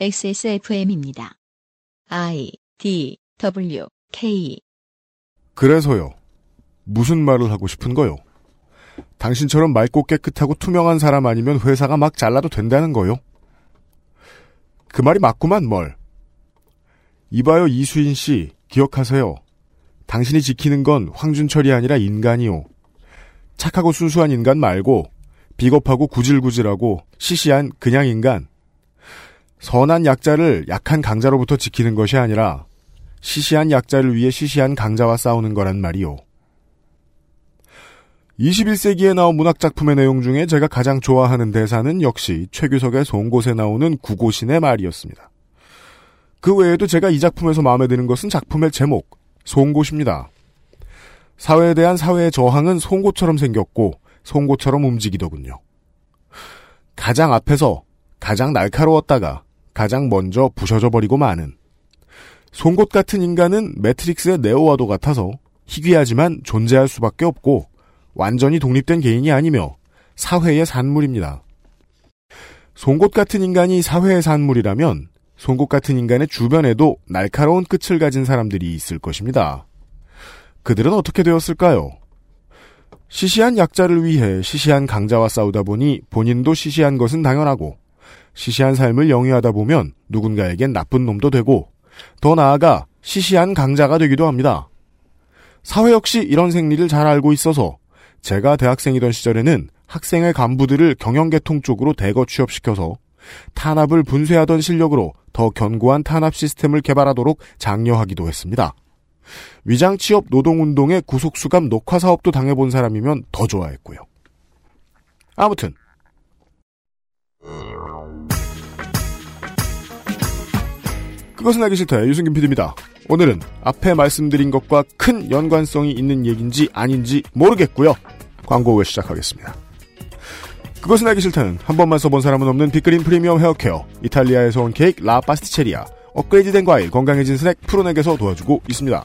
XSFM입니다. I D W K 그래서요. 무슨 말을 하고 싶은 거요? 당신처럼 맑고 깨끗하고 투명한 사람 아니면 회사가 막 잘라도 된다는 거요? 그 말이 맞구만 뭘. 이봐요 이수인 씨 기억하세요. 당신이 지키는 건 황준철이 아니라 인간이요. 착하고 순수한 인간 말고 비겁하고 구질구질하고 시시한 그냥 인간. 선한 약자를 약한 강자로부터 지키는 것이 아니라 시시한 약자를 위해 시시한 강자와 싸우는 거란 말이요. 21세기에 나온 문학작품의 내용 중에 제가 가장 좋아하는 대사는 역시 최규석의 송곳에 나오는 구고신의 말이었습니다. 그 외에도 제가 이 작품에서 마음에 드는 것은 작품의 제목, 송곳입니다. 사회에 대한 사회의 저항은 송곳처럼 생겼고 송곳처럼 움직이더군요. 가장 앞에서 가장 날카로웠다가 가장 먼저 부셔져 버리고 마는 송곳 같은 인간은 매트릭스의 네오와도 같아서 희귀하지만 존재할 수밖에 없고 완전히 독립된 개인이 아니며 사회의 산물입니다. 송곳 같은 인간이 사회의 산물이라면 송곳 같은 인간의 주변에도 날카로운 끝을 가진 사람들이 있을 것입니다. 그들은 어떻게 되었을까요? 시시한 약자를 위해 시시한 강자와 싸우다 보니 본인도 시시한 것은 당연하고 시시한 삶을 영위하다 보면 누군가에겐 나쁜 놈도 되고 더 나아가 시시한 강자가 되기도 합니다. 사회 역시 이런 생리를 잘 알고 있어서 제가 대학생이던 시절에는 학생의 간부들을 경영계통 쪽으로 대거 취업시켜서 탄압을 분쇄하던 실력으로 더 견고한 탄압 시스템을 개발하도록 장려하기도 했습니다. 위장 취업 노동운동의 구속수감 녹화 사업도 당해본 사람이면 더 좋아했고요. 아무튼 그것은 알기 싫다. 유승균 PD입니다. 오늘은 앞에 말씀드린 것과 큰 연관성이 있는 얘기인지 아닌지 모르겠고요. 광고 후에 시작하겠습니다. 그것은 알기 싫다는 한 번만 써본 사람은 없는 빅그린 프리미엄 헤어케어 이탈리아에서 온 케이크 라 파스티체리아 업그레이드된 과일 건강해진 스낵 푸른액에서 도와주고 있습니다.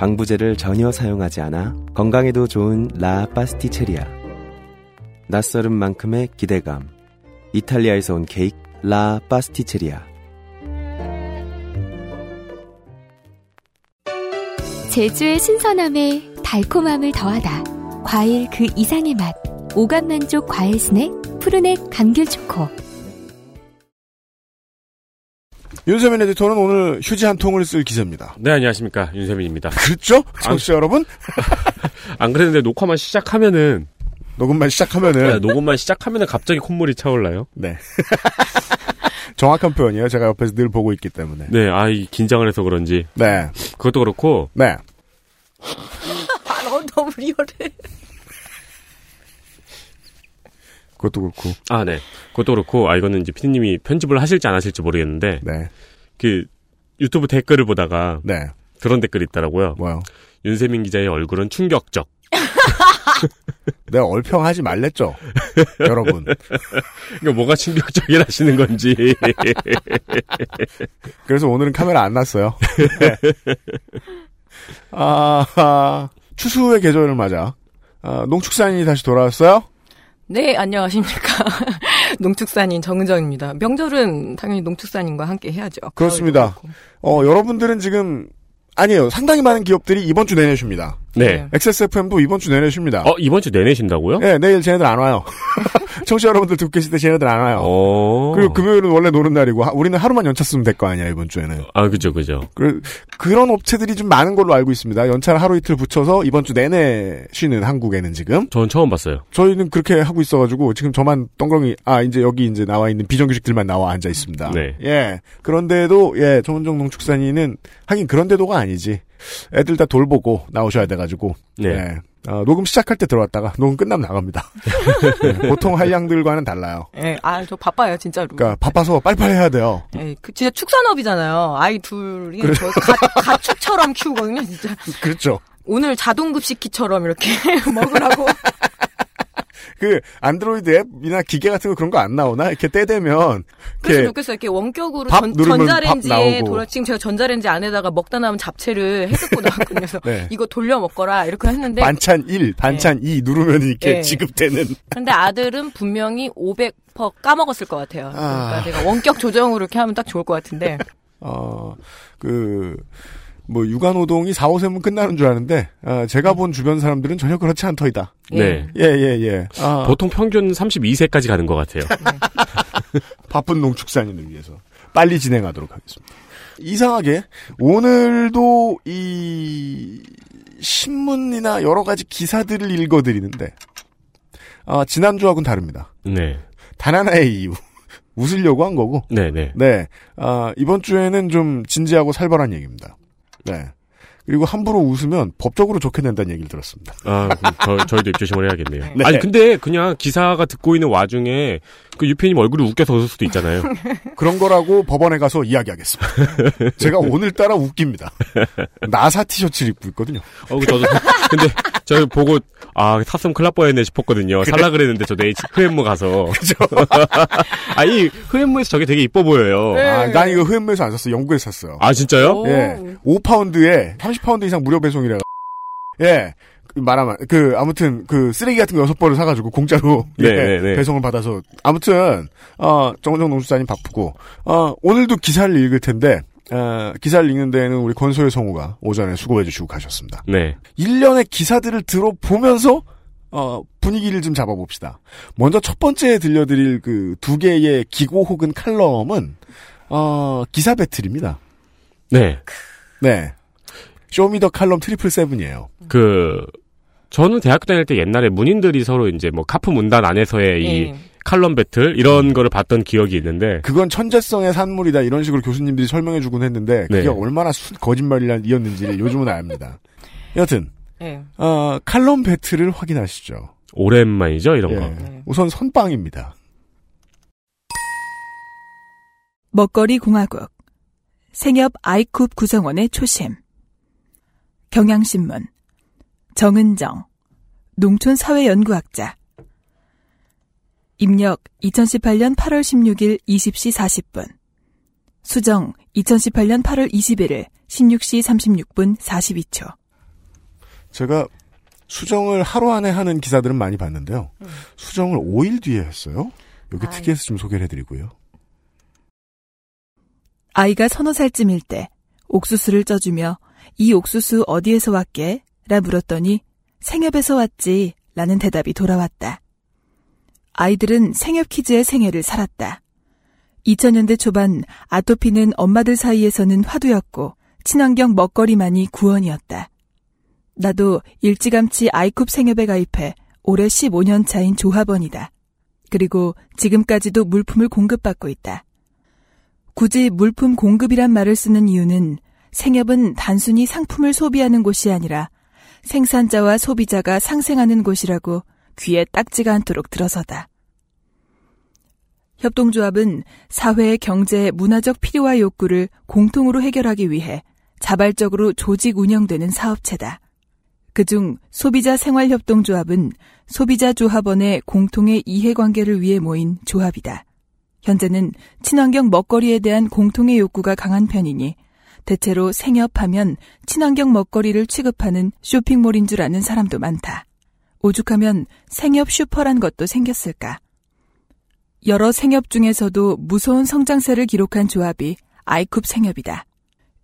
방부제를 전혀 사용하지 않아 건강에도 좋은 라 파스티체리아. 낯설은 만큼의 기대감. 이탈리아에서 온 케이크 라 파스티체리아. 제주의 신선함에 달콤함을 더하다. 과일 그 이상의 맛. 오감 만족 과일 스낵 푸른액 감귤 초코. 윤세민 에디터는 오늘 휴지 한 통을 쓸 기세입니다. 네, 안녕하십니까. 윤세민입니다. 그렇죠? 청취자 여러분? 안 그랬는데 녹화만 시작하면은, 녹음만 시작하면은 네, 녹음만 시작하면은 갑자기 콧물이 차올라요. 네. 정확한 표현이에요. 제가 옆에서 늘 보고 있기 때문에. 네, 아, 이 긴장을 해서 그런지. 네. 그것도 그렇고, 네. 아, 너무, 너무 리얼해. 그것도 그렇고. 아, 네. 그것도 그렇고, 아, 이거는 이제 피디님이 편집을 하실지 안 하실지 모르겠는데, 네. 그, 유튜브 댓글을 보다가 네. 그런 댓글이 있더라고요. 뭐요? 윤세민 기자의 얼굴은 충격적. 내가 얼평하지 말랬죠. 여러분. 이거 뭐가 충격적이라시는 건지. 그래서 오늘은 카메라 안 놨어요. 네. 아, 아, 추수의 계절을 맞아. 아, 농축산인이 다시 돌아왔어요? 네, 안녕하십니까. 농축산인 정은정입니다. 명절은 당연히 농축산인과 함께 해야죠. 그렇습니다. 어, 여러분들은 지금, 아니에요. 상당히 많은 기업들이 이번 주 내내줍니다. 네. XSFM도 이번 주 내내 쉽니다. 어, 이번 주 내내 쉰다고요? 예, 내일 쟤네들 안 와요. 청취자 여러분들 듣고 계실 때 쟤네들 안 와요. 어. 그리고 금요일은 원래 노는 날이고 하- 우리는 하루만 연차 쓰면 될 거 아니야 이번 주에는. 아, 그죠, 그죠. 그, 그런 업체들이 좀 많은 걸로 알고 있습니다. 연차를 하루 이틀 붙여서 이번 주 내내 쉬는 한국에는 지금. 전 처음 봤어요. 저희는 그렇게 하고 있어가지고 지금 저만 덩그러니 아 이제 여기 이제 나와 있는 비정규직들만 나와 앉아 있습니다. 네. 예. 그런데도 예 정은정 농축산인은 하긴 그런데도가 아니지. 애들 다 돌보고 나오셔야 돼가지고. 네. 예. 어, 녹음 시작할 때 들어왔다가 녹음 끝나면 나갑니다. 예, 보통 할 양들과는 달라요. 예, 아, 저 바빠요, 진짜로. 그러니까 바빠서 빨리빨리 해야 돼요. 예, 그 진짜 축산업이잖아요. 아이 둘이 그래. 저 가, 가축처럼 키우거든요, 진짜. 그렇죠. 오늘 자동급식기처럼 이렇게 먹으라고. 그 안드로이드 앱이나 기계 같은 거 그런 거 안 나오나? 이렇게 때 되면 그래서 이렇게 좋겠어요. 이렇게 원격으로 밥 전, 전자레인지에. 돌아 지금 제가 전자레인지 안에다가 먹다 남은 잡채를 해갖고 나왔거든요. 그래서 네. 이거 돌려 먹거라 이렇게 했는데 반찬 1, 반찬 2 누르면 이렇게 네. 지급되는 근데 아들은 분명히 500% 까먹었을 것 같아요. 그러니까 아. 제가 원격 조정으로 이렇게 하면 딱 좋을 것 같은데 어, 그, 뭐, 육아노동이 4, 5세면 끝나는 줄 아는데, 어, 제가 본 주변 사람들은 전혀 그렇지 않더이다. 네. 예, 예, 예. 아, 보통 평균 32세까지 가는 것 같아요. 바쁜 농축산인을 위해서 빨리 진행하도록 하겠습니다. 이상하게, 오늘도 이, 신문이나 여러 가지 기사들을 읽어드리는데, 아, 지난주하고는 다릅니다. 네. 단 하나의 이유. 웃으려고 한 거고, 네, 네. 네. 아, 이번 주에는 좀 진지하고 살벌한 얘기입니다. 네. 그리고 함부로 웃으면 법적으로 좋게 된다는 얘기를 들었습니다. 아, 저, 저희도 조심을 해야겠네요. 네. 아니, 근데 그냥 기사가 듣고 있는 와중에 그 유피님 얼굴이 웃겨서 웃을 수도 있잖아요. 그런 거라고 법원에 가서 이야기하겠습니다. 제가 오늘따라 웃깁니다. 나사 티셔츠를 입고 있거든요. 어, 그 저도, 근데 저 보고, 아, 탔으면 큰일 날 뻔했네 싶었거든요. 살라 그랬는데 저도 H, 흐엠무 가서. 그죠? 아, 이 흐엠무에서 저게 되게 이뻐 보여요. 네. 아, 난 이거 흐엠에서 안 샀어. 영국에서 샀어요. 아, 진짜요? 오. 예. 5파운드에 30파운드 이상 무료 배송이라. 예. 그 말하면, 그, 아무튼, 그, 쓰레기 같은 거 여섯 벌을 사가지고 공짜로, 예, 네, 네, 네. 배송을 받아서. 아무튼, 어, 정은정 농수사님 바쁘고, 어, 오늘도 기사를 읽을 텐데, 어, 기사를 읽는 데에는 우리 권소혜 성우가 오전에 수고해 주시고 가셨습니다. 네. 일련의 기사들을 들어보면서 어, 분위기를 좀 잡아봅시다. 먼저 첫 번째 들려드릴 그 두 개의 기고 혹은 칼럼은 어, 기사 battle입니다. 네. 네. Show Me the 칼럼 triple seven이에요. 그, 저는 대학교 다닐 때 옛날에 문인들이 서로 이제 뭐 카프 문단 안에서의 이 예. 칼럼 배틀 이런 거를 봤던 기억이 있는데 그건 천재성의 산물이다 이런 식으로 교수님들이 설명해 주곤 했는데 그게 네. 얼마나 수, 거짓말이었는지를 요즘은 압니다. 여튼 예. 어, 칼럼 battle을 확인하시죠. 오랜만이죠 이런 예. 거. 네. 우선 선빵입니다. 먹거리 공화국 생협 아이쿱 구성원의 초심 경향신문 정은정 농촌사회연구학자 입력 2018년 8월 16일 20시 40분 수정 2018년 8월 21일 16시 36분 42초 제가 수정을 하루 안에 하는 기사들은 많이 봤는데요. 음. 수정을 5일 뒤에 했어요. 여기 아이. 특이해서 좀 소개를 해드리고요. 아이가 서너 살쯤일 때 옥수수를 쪄주며 이 옥수수 어디에서 왔게? 라 물었더니 생협에서 왔지 라는 대답이 돌아왔다. 아이들은 생협 키즈의 생애를 살았다. 2000년대 초반 아토피는 엄마들 사이에서는 화두였고 친환경 먹거리만이 구원이었다. 나도 일찌감치 아이쿱 생협에 가입해 올해 15년 차인 조합원이다. 그리고 지금까지도 물품을 공급받고 있다. 굳이 물품 공급이란 말을 쓰는 이유는 생협은 단순히 상품을 소비하는 곳이 아니라 생산자와 소비자가 상생하는 곳이라고 귀에 딱지가 않도록 들어서다. 협동조합은 사회의 경제, 문화적 필요와 욕구를 공통으로 해결하기 위해 자발적으로 조직 운영되는 사업체다. 그중 소비자 생활협동조합은 소비자 조합원의 공통의 이해관계를 위해 모인 조합이다. 현재는 친환경 먹거리에 대한 공통의 욕구가 강한 편이니 대체로 생협하면 친환경 먹거리를 취급하는 쇼핑몰인 줄 아는 사람도 많다. 오죽하면 생협 슈퍼란 것도 생겼을까. 여러 생협 중에서도 무서운 성장세를 기록한 조합이 아이쿱 생협이다.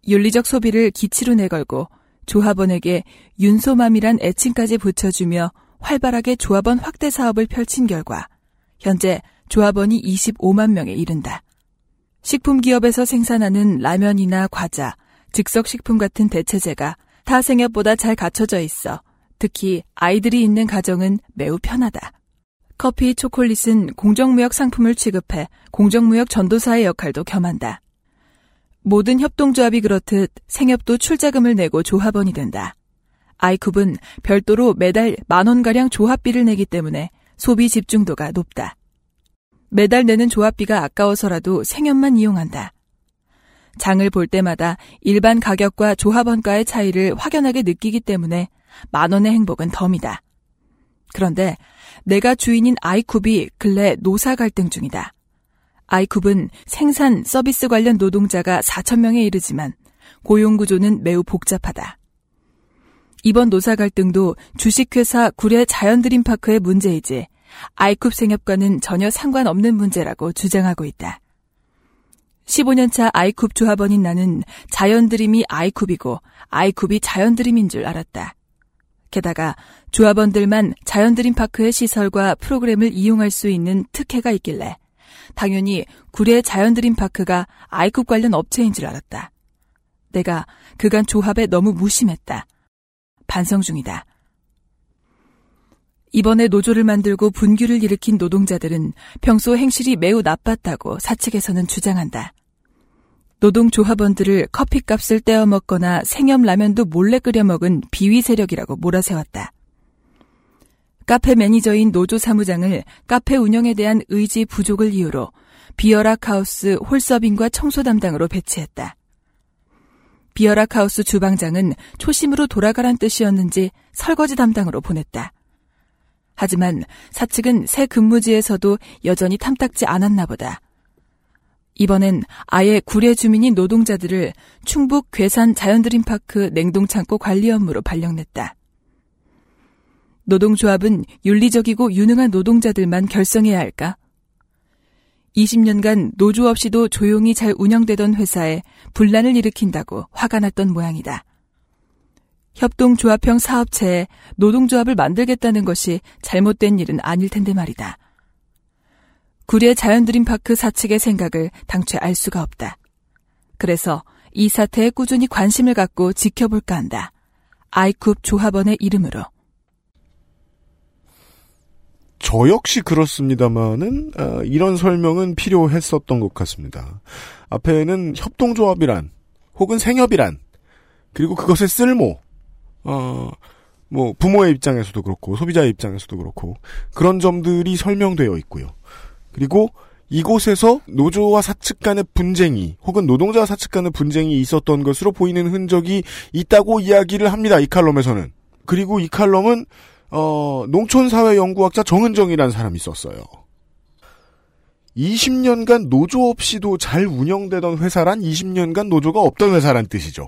윤리적 소비를 기치로 내걸고 조합원에게 윤소맘이란 애칭까지 붙여주며 활발하게 조합원 확대 사업을 펼친 결과 현재 조합원이 25만 명에 이른다. 식품기업에서 생산하는 라면이나 과자, 즉석식품 같은 대체제가 타 생협보다 잘 갖춰져 있어 특히 아이들이 있는 가정은 매우 편하다. 커피, 초콜릿은 공정무역 상품을 취급해 공정무역 전도사의 역할도 겸한다. 모든 협동조합이 그렇듯 생협도 출자금을 내고 조합원이 된다. 아이쿱은 별도로 매달 만원가량 조합비를 내기 때문에 소비 집중도가 높다. 매달 내는 조합비가 아까워서라도 생협만 이용한다. 장을 볼 때마다 일반 가격과 조합원가의 차이를 확연하게 느끼기 때문에 만 원의 행복은 덤이다. 그런데 내가 주인인 아이쿱이 근래 노사 갈등 중이다. 아이쿱은 생산 서비스 관련 노동자가 4천 명에 이르지만 고용 구조는 매우 복잡하다. 이번 노사 갈등도 주식회사 구례 자연드림파크의 문제이지 아이쿱 생협과는 전혀 상관없는 문제라고 주장하고 있다. 15년차 아이쿱 조합원인 나는 자연드림이 아이쿱이고 아이쿱이 자연드림인 줄 알았다. 게다가 조합원들만 자연드림 파크의 시설과 프로그램을 이용할 수 있는 특혜가 있길래 당연히 구례 자연드림 파크가 아이쿱 관련 업체인 줄 알았다. 내가 그간 조합에 너무 무심했다. 반성 중이다. 이번에 노조를 만들고 분규를 일으킨 노동자들은 평소 행실이 매우 나빴다고 사측에서는 주장한다. 노동조합원들을 커피값을 떼어 먹거나 생염 라면도 몰래 끓여 먹은 비위 세력이라고 몰아세웠다. 카페 매니저인 노조 사무장을 카페 운영에 대한 의지 부족을 이유로 비어락 하우스 홀서빙과 청소 담당으로 배치했다. 비어락 하우스 주방장은 초심으로 돌아가란 뜻이었는지 설거지 담당으로 보냈다. 하지만 사측은 새 근무지에서도 여전히 탐탁지 않았나 보다. 이번엔 아예 구례 주민인 노동자들을 충북 괴산 자연드림파크 냉동창고 관리 업무로 발령냈다. 노동조합은 윤리적이고 유능한 노동자들만 결성해야 할까? 20년간 노조 없이도 조용히 잘 운영되던 회사에 분란을 일으킨다고 화가 났던 모양이다. 협동조합형 사업체에 노동조합을 만들겠다는 것이 잘못된 일은 아닐 텐데 말이다. 구례 자연드림파크 사측의 생각을 당최 알 수가 없다. 그래서 이 사태에 꾸준히 관심을 갖고 지켜볼까 한다. 아이쿱 조합원의 이름으로. 저 역시 그렇습니다만은 어, 이런 설명은 필요했었던 것 같습니다. 앞에는 협동조합이란 혹은 생협이란 그리고 그것의 쓸모 어, 뭐 부모의 입장에서도 그렇고 소비자의 입장에서도 그렇고 그런 점들이 설명되어 있고요. 그리고 이곳에서 노조와 사측 간의 분쟁이 혹은 노동자와 사측 간의 분쟁이 있었던 것으로 보이는 흔적이 있다고 이야기를 합니다. 이 칼럼에서는. 그리고 이 칼럼은 어, 농촌사회연구학자 정은정이라는 사람이 썼어요. 20년간 노조 없이도 잘 운영되던 회사란 20년간 노조가 없던 회사란 뜻이죠.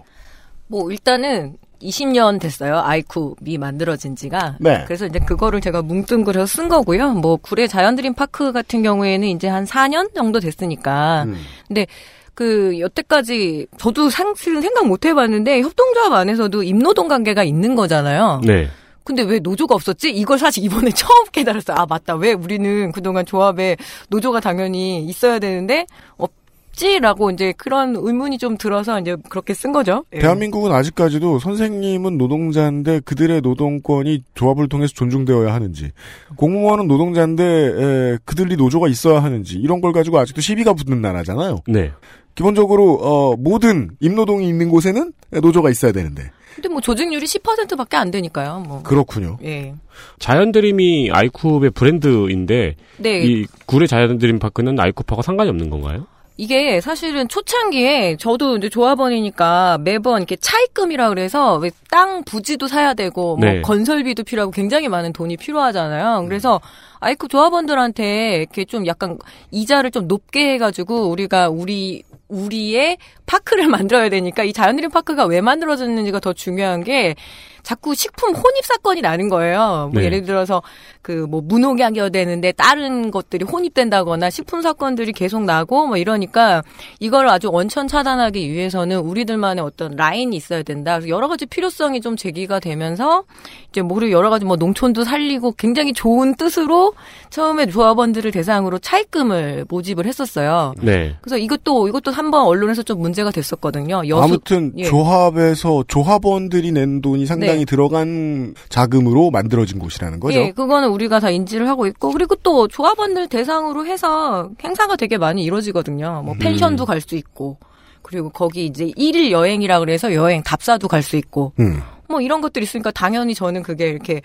뭐 일단은 20년 됐어요. 아이쿠이 만들어진 지가. 네. 그래서 이제 그거를 제가 뭉뚱그려 쓴 거고요. 뭐 구례 자연드림 파크 같은 경우에는 이제 한 4년 정도 됐으니까. 음. 근데 그 여태까지 저도 사실은 생각 못 해봤는데 협동조합 안에서도 임노동 관계가 있는 거잖아요. 네. 근데 왜 노조가 없었지? 이걸 사실 이번에 처음 깨달았어요. 아 맞다. 왜 우리는 그동안 조합에 노조가 당연히 있어야 되는데 없 지라고 이제 그런 의문이 좀 들어서 이제 그렇게 쓴 거죠. 예. 대한민국은 아직까지도 선생님은 노동자인데 그들의 노동권이 조합을 통해서 존중되어야 하는지, 공무원은 노동자인데 에, 그들이 노조가 있어야 하는지 이런 걸 가지고 아직도 시비가 붙는 나라잖아요. 네. 기본적으로 어, 모든 임노동이 있는 곳에는 노조가 있어야 되는데 근데 뭐 조직률이 10%밖에 안 되니까요. 뭐. 그렇군요. 예. 자연드림이 아이쿱의 브랜드인데 네. 이 구례 자연드림 파크는 아이쿱하고 상관이 없는 건가요? 이게 사실은 초창기에 저도 이제 조합원이니까 매번 이렇게 차입금이라 그래서 왜땅 부지도 사야 되고 뭐 네. 건설비도 필요하고 굉장히 많은 돈이 필요하잖아요. 그래서 아이쿠 조합원들한테 이렇게 좀 약간 이자를 좀 높게 해가지고 우리가 우리 우리의 파크를 만들어야 되니까 이 자연드림 파크가 왜 만들어졌는지가 더 중요한 게 자꾸 식품 혼입 사건이 나는 거예요. 뭐 네. 예를 들어서 그 뭐 무농약이어야 되는데 다른 것들이 혼입된다거나 식품 사건들이 계속 나고 뭐 이러니까 이걸 아주 원천 차단하기 위해서는 우리들만의 어떤 라인이 있어야 된다. 그래서 여러 가지 필요성이 좀 제기가 되면서 이제 뭐 그리고 여러 가지 뭐 농촌도 살리고 굉장히 좋은 뜻으로 처음에 조합원들을 대상으로 차입금을 모집을 했었어요. 네. 그래서 이것도 이것도 한번 언론에서 좀 문제가 됐었거든요. 여수 아무튼 예. 조합에서 조합원들이 낸 돈이 상당히 네. 들어간 자금으로 만들어진 곳이라는 거죠. 예, 그거는 우리가 다 인지를 하고 있고 그리고 또 조합원들 대상으로 해서 행사가 되게 많이 이루어지거든요. 뭐 펜션도 갈수 있고 그리고 거기 이제 일일 여행이라 그래서 여행 답사도 갈 수 있고 음. 뭐 이런 것들이 있으니까 당연히 저는 그게 이렇게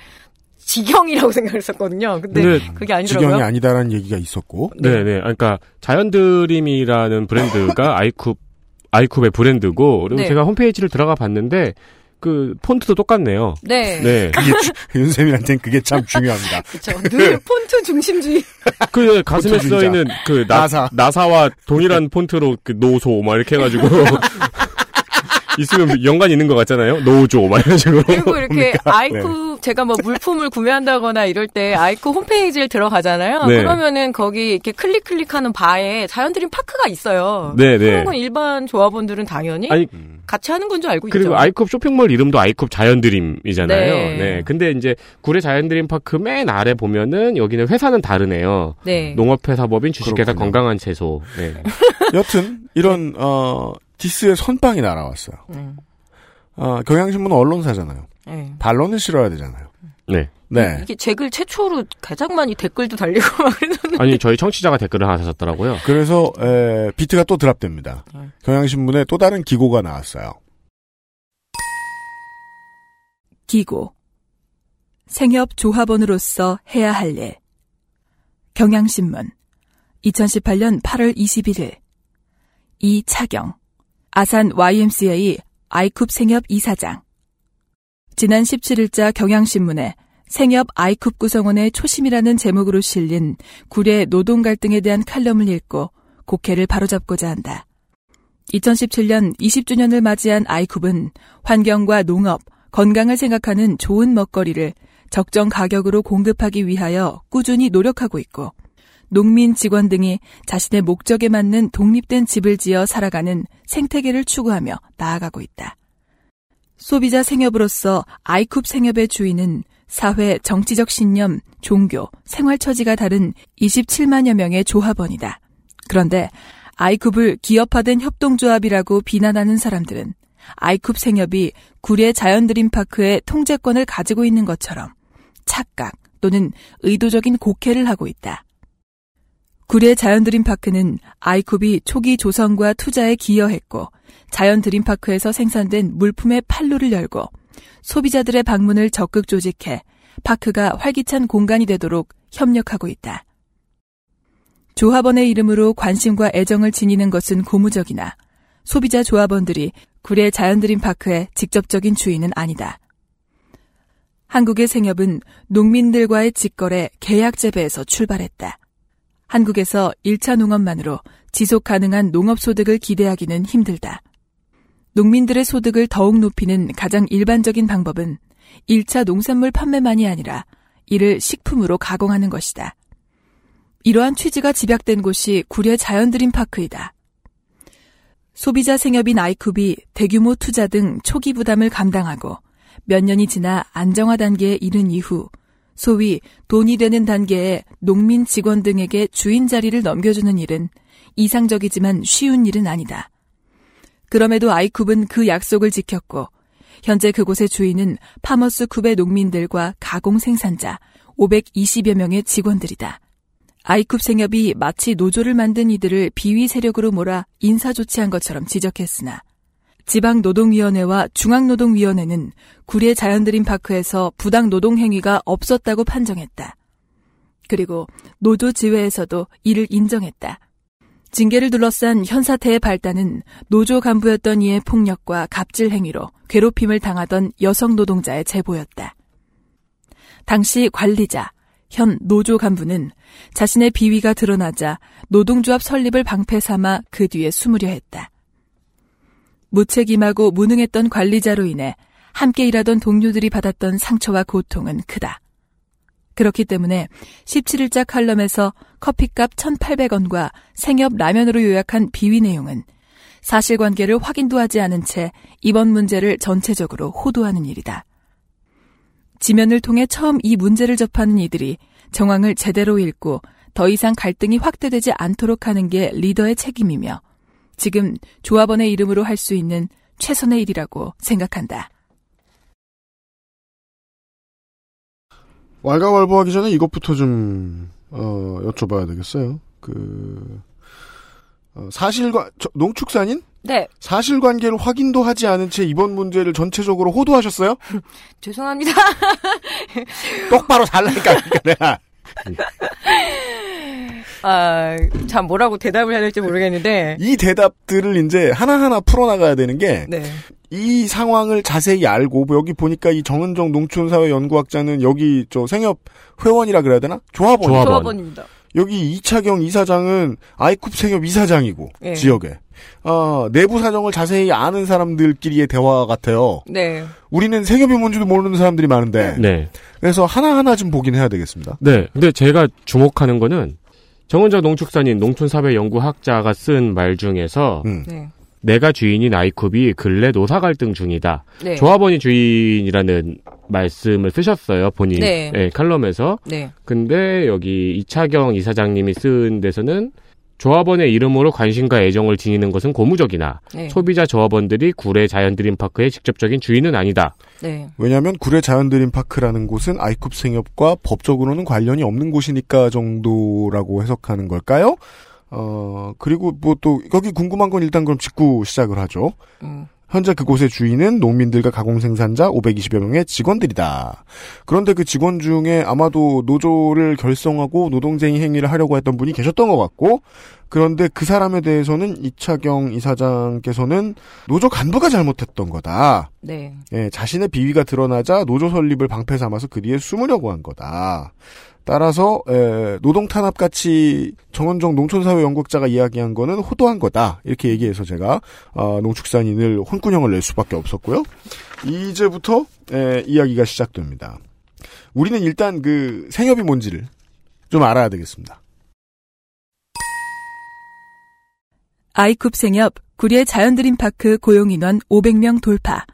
직영이라고 생각했었거든요. 근데 근데 그게 아니더라고요. 지경이 아니다라는 얘기가 있었고. 네, 네. 그러니까 자연드림이라는 브랜드가 아이쿱 아이쿱의 브랜드고 그리고 네. 제가 홈페이지를 들어가 봤는데 그 폰트도 똑같네요. 네. 네. 윤쌤이한테는 그게 참 중요합니다. 그렇죠. 늘 폰트 중심주의. 그 가슴에 써. 있는 그 나, 나사. 나사와 동일한 폰트로 그 노소 막 이렇게 해가지고 있으면 연관 있는 것 같잖아요. 노조 막 이런 식으로. 그리고 이렇게 네. 아이쿠 제가 뭐 물품을 구매한다거나 이럴 때 아이쿱 홈페이지에 들어가잖아요. 네. 그러면은 거기 이렇게 클릭 클릭하는 바에 자연드림 파크가 있어요. 네, 그런 네. 건 일반 조합원들은 당연히 아니 같이 하는 건 줄 알고 그리고 있죠. 아이쿱 쇼핑몰 이름도 아이쿱 자연드림이잖아요. 네. 네. 근데 이제 구례 자연드림 파크 맨 아래 보면은 여기는 회사는 다르네요. 네. 농업회사법인 주식회사 그렇군요. 건강한 채소. 네. 여튼 이런 어 diss의 선빵이 날아왔어요. 음. 어, 경향신문은 언론사잖아요. 네. 반론을 실어야 되잖아요. 네. 네. 이게 제글 최초로 가장 많이 댓글도 달리고 막 그랬는데 아니 저희 청취자가 댓글을 하나 하셨더라고요. 그래서 에, 비트가 또 드랍됩니다. 네. 경향신문에 또 다른 기고가 나왔어요. 기고. 생협 조합원으로서 해야 할 일. 경향신문. 2018년 8월 21일. 이차경. 아산 YMCA 아이쿱 생협 이사장. 지난 17일자 경향신문에 생협 아이쿱 구성원의 초심이라는 제목으로 실린 구례 노동 갈등에 대한 칼럼을 읽고 곡해를 바로잡고자 한다. 2017년 20주년을 맞이한 아이쿱은 환경과 농업, 건강을 생각하는 좋은 먹거리를 적정 가격으로 공급하기 위하여 꾸준히 노력하고 있고 농민 직원 등이 자신의 목적에 맞는 독립된 집을 지어 살아가는 생태계를 추구하며 나아가고 있다. 소비자 생협으로서 아이쿱 생협의 주인은 사회, 정치적 신념, 종교, 생활 처지가 다른 27만여 명의 조합원이다. 그런데 아이쿱을 기업화된 협동조합이라고 비난하는 사람들은 아이쿱 생협이 구례 자연드림파크의 통제권을 가지고 있는 것처럼 착각 또는 의도적인 곡해를 하고 있다. 구례 자연드림파크는 아이쿱이 초기 조성과 투자에 기여했고 자연드림파크에서 생산된 물품의 판로를 열고 소비자들의 방문을 적극 조직해 파크가 활기찬 공간이 되도록 협력하고 있다. 조합원의 이름으로 관심과 애정을 지니는 것은 고무적이나 소비자 조합원들이 구례 자연드림 파크의 직접적인 주인은 아니다. 한국의 생협은 농민들과의 직거래 계약 재배에서 출발했다. 한국에서 1차 농업만으로 지속 가능한 농업 소득을 기대하기는 힘들다. 농민들의 소득을 더욱 높이는 가장 일반적인 방법은 1차 농산물 판매만이 아니라 이를 식품으로 가공하는 것이다. 이러한 취지가 집약된 곳이 구례 자연드림 파크이다. 소비자 생협인 아이쿱이 대규모 투자 등 초기 부담을 감당하고 몇 년이 지나 안정화 단계에 이른 이후 소위 돈이 되는 단계에 농민 직원 등에게 주인 자리를 넘겨주는 일은 이상적이지만 쉬운 일은 아니다. 그럼에도 아이쿱은 그 약속을 지켰고 현재 그곳의 주인은 파머스 쿱의 농민들과 가공 생산자 520여 명의 직원들이다. 아이쿱 생협이 마치 노조를 만든 이들을 비위 세력으로 몰아 인사 조치한 것처럼 지적했으나 지방노동위원회와 중앙노동위원회는 구례 자연드림 파크에서 부당 노동 행위가 없었다고 판정했다. 그리고 노조 지회에서도 이를 인정했다. 징계를 둘러싼 현 사태의 발단은 노조 간부였던 이의 폭력과 갑질 행위로 괴롭힘을 당하던 여성 노동자의 제보였다. 당시 관리자, 현 노조 간부는 자신의 비위가 드러나자 노동조합 설립을 방패 삼아 그 뒤에 숨으려 했다. 무책임하고 무능했던 관리자로 인해 함께 일하던 동료들이 받았던 상처와 고통은 크다. 그렇기 때문에 17일자 칼럼에서 커피값 1,800원과 생협 라면으로 요약한 비위 내용은 사실관계를 확인도 하지 않은 채 이번 문제를 전체적으로 호도하는 일이다. 지면을 통해 처음 이 문제를 접하는 이들이 정황을 제대로 읽고 더 이상 갈등이 확대되지 않도록 하는 게 리더의 책임이며 지금 조합원의 이름으로 할 수 있는 최선의 일이라고 생각한다. 왈가왈부하기 전에 이것부터 좀 어, 여쭤봐야 되겠어요. 그 어, 사실과 저, 농축산인 네, 사실관계를 확인도 하지 않은 채 이번 문제를 전체적으로 호도하셨어요? 죄송합니다. 똑바로 살라니까 내가. 아, 참 뭐라고 대답을 해야 될지 모르겠는데. 이 대답들을 이제 하나하나 풀어나가야 되는 게이 네. 상황을 자세히 알고 뭐 여기 보니까 이 정은정 농촌사회 연구학자는 여기 저 생협 회원이라 그래야 되나? 조합원. 조합원. 조합원입니다. 여기 이차경 이사장은 아이쿱 생협 이사장이고 예. 지역에 어, 내부 사정을 자세히 아는 사람들끼리의 대화 같아요. 네. 우리는 생협이 뭔지도 모르는 사람들이 많은데 네. 그래서 하나하나 좀 보긴 해야 되겠습니다. 네. 근데 제가 주목하는 거는 정은자 농축산인 농촌사회연구학자가 쓴 말 중에서 음. 네. 내가 주인인 아이쿱이 근래 노사 갈등 중이다. 네. 조합원이 주인이라는 말씀을 쓰셨어요, 본인. 네. 칼럼에서. 네. 근데 여기 이차경 이사장님이 쓴 데서는 조합원의 이름으로 관심과 애정을 지니는 것은 고무적이나 네. 소비자 조합원들이 구례 자연드림파크의 직접적인 주인은 아니다. 네. 왜냐하면 구례 자연드림파크라는 곳은 아이쿱 생협과 법적으로는 관련이 없는 곳이니까 정도라고 해석하는 걸까요? 어 그리고 뭐 또 여기 궁금한 건 일단 그럼 짚고 시작을 하죠. 음. 현재 그곳의 주인은 농민들과 가공생산자 520여 명의 직원들이다. 그런데 그 직원 중에 아마도 노조를 결성하고 노동쟁이 행위를 하려고 했던 분이 계셨던 것 같고, 그런데 그 사람에 대해서는 이차경 이사장께서는 노조 간부가 잘못했던 거다. 네. 예, 자신의 비위가 드러나자 노조 설립을 방패 삼아서 그 뒤에 숨으려고 한 거다. 따라서 에, 노동 탄압 같이 정원정 농촌사회 연구학자가 이야기한 거는 호도한 거다 이렇게 얘기해서 제가 어, 농축산인을 혼꾸녕을 낼 수밖에 없었고요. 이제부터 에, 이야기가 시작됩니다. 우리는 일단 그 생협이 뭔지를 좀 알아야 되겠습니다. 아이쿱 생협 구리의 자연드림파크 고용인원 500명 돌파.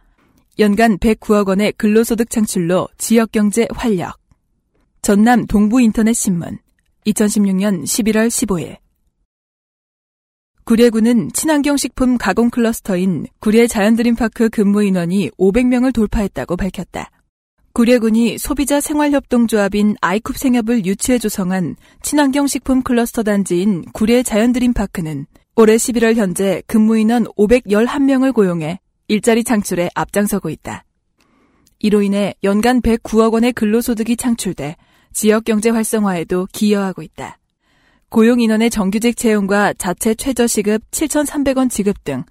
연간 109억 원의 근로소득 창출로 지역경제 활력. 전남 동부인터넷신문 2016년 11월 15일 구례구는 친환경 식품 가공 클러스터인 구례 자연드림파크 근무 인원이 500명을 돌파했다고 밝혔다. 구례군이 소비자 생활협동조합인 아이쿱 생협을 유치해 조성한 친환경 식품 클러스터 단지인 구례 자연드림파크는 올해 11월 현재 근무 인원 511명을 고용해 일자리 창출에 앞장서고 있다. 이로 인해 연간 109억 원의 근로소득이 창출돼 지역 경제 활성화에도 기여하고 있다. 고용 인원의 정규직 채용과 자체 최저시급 7,300원 지급 등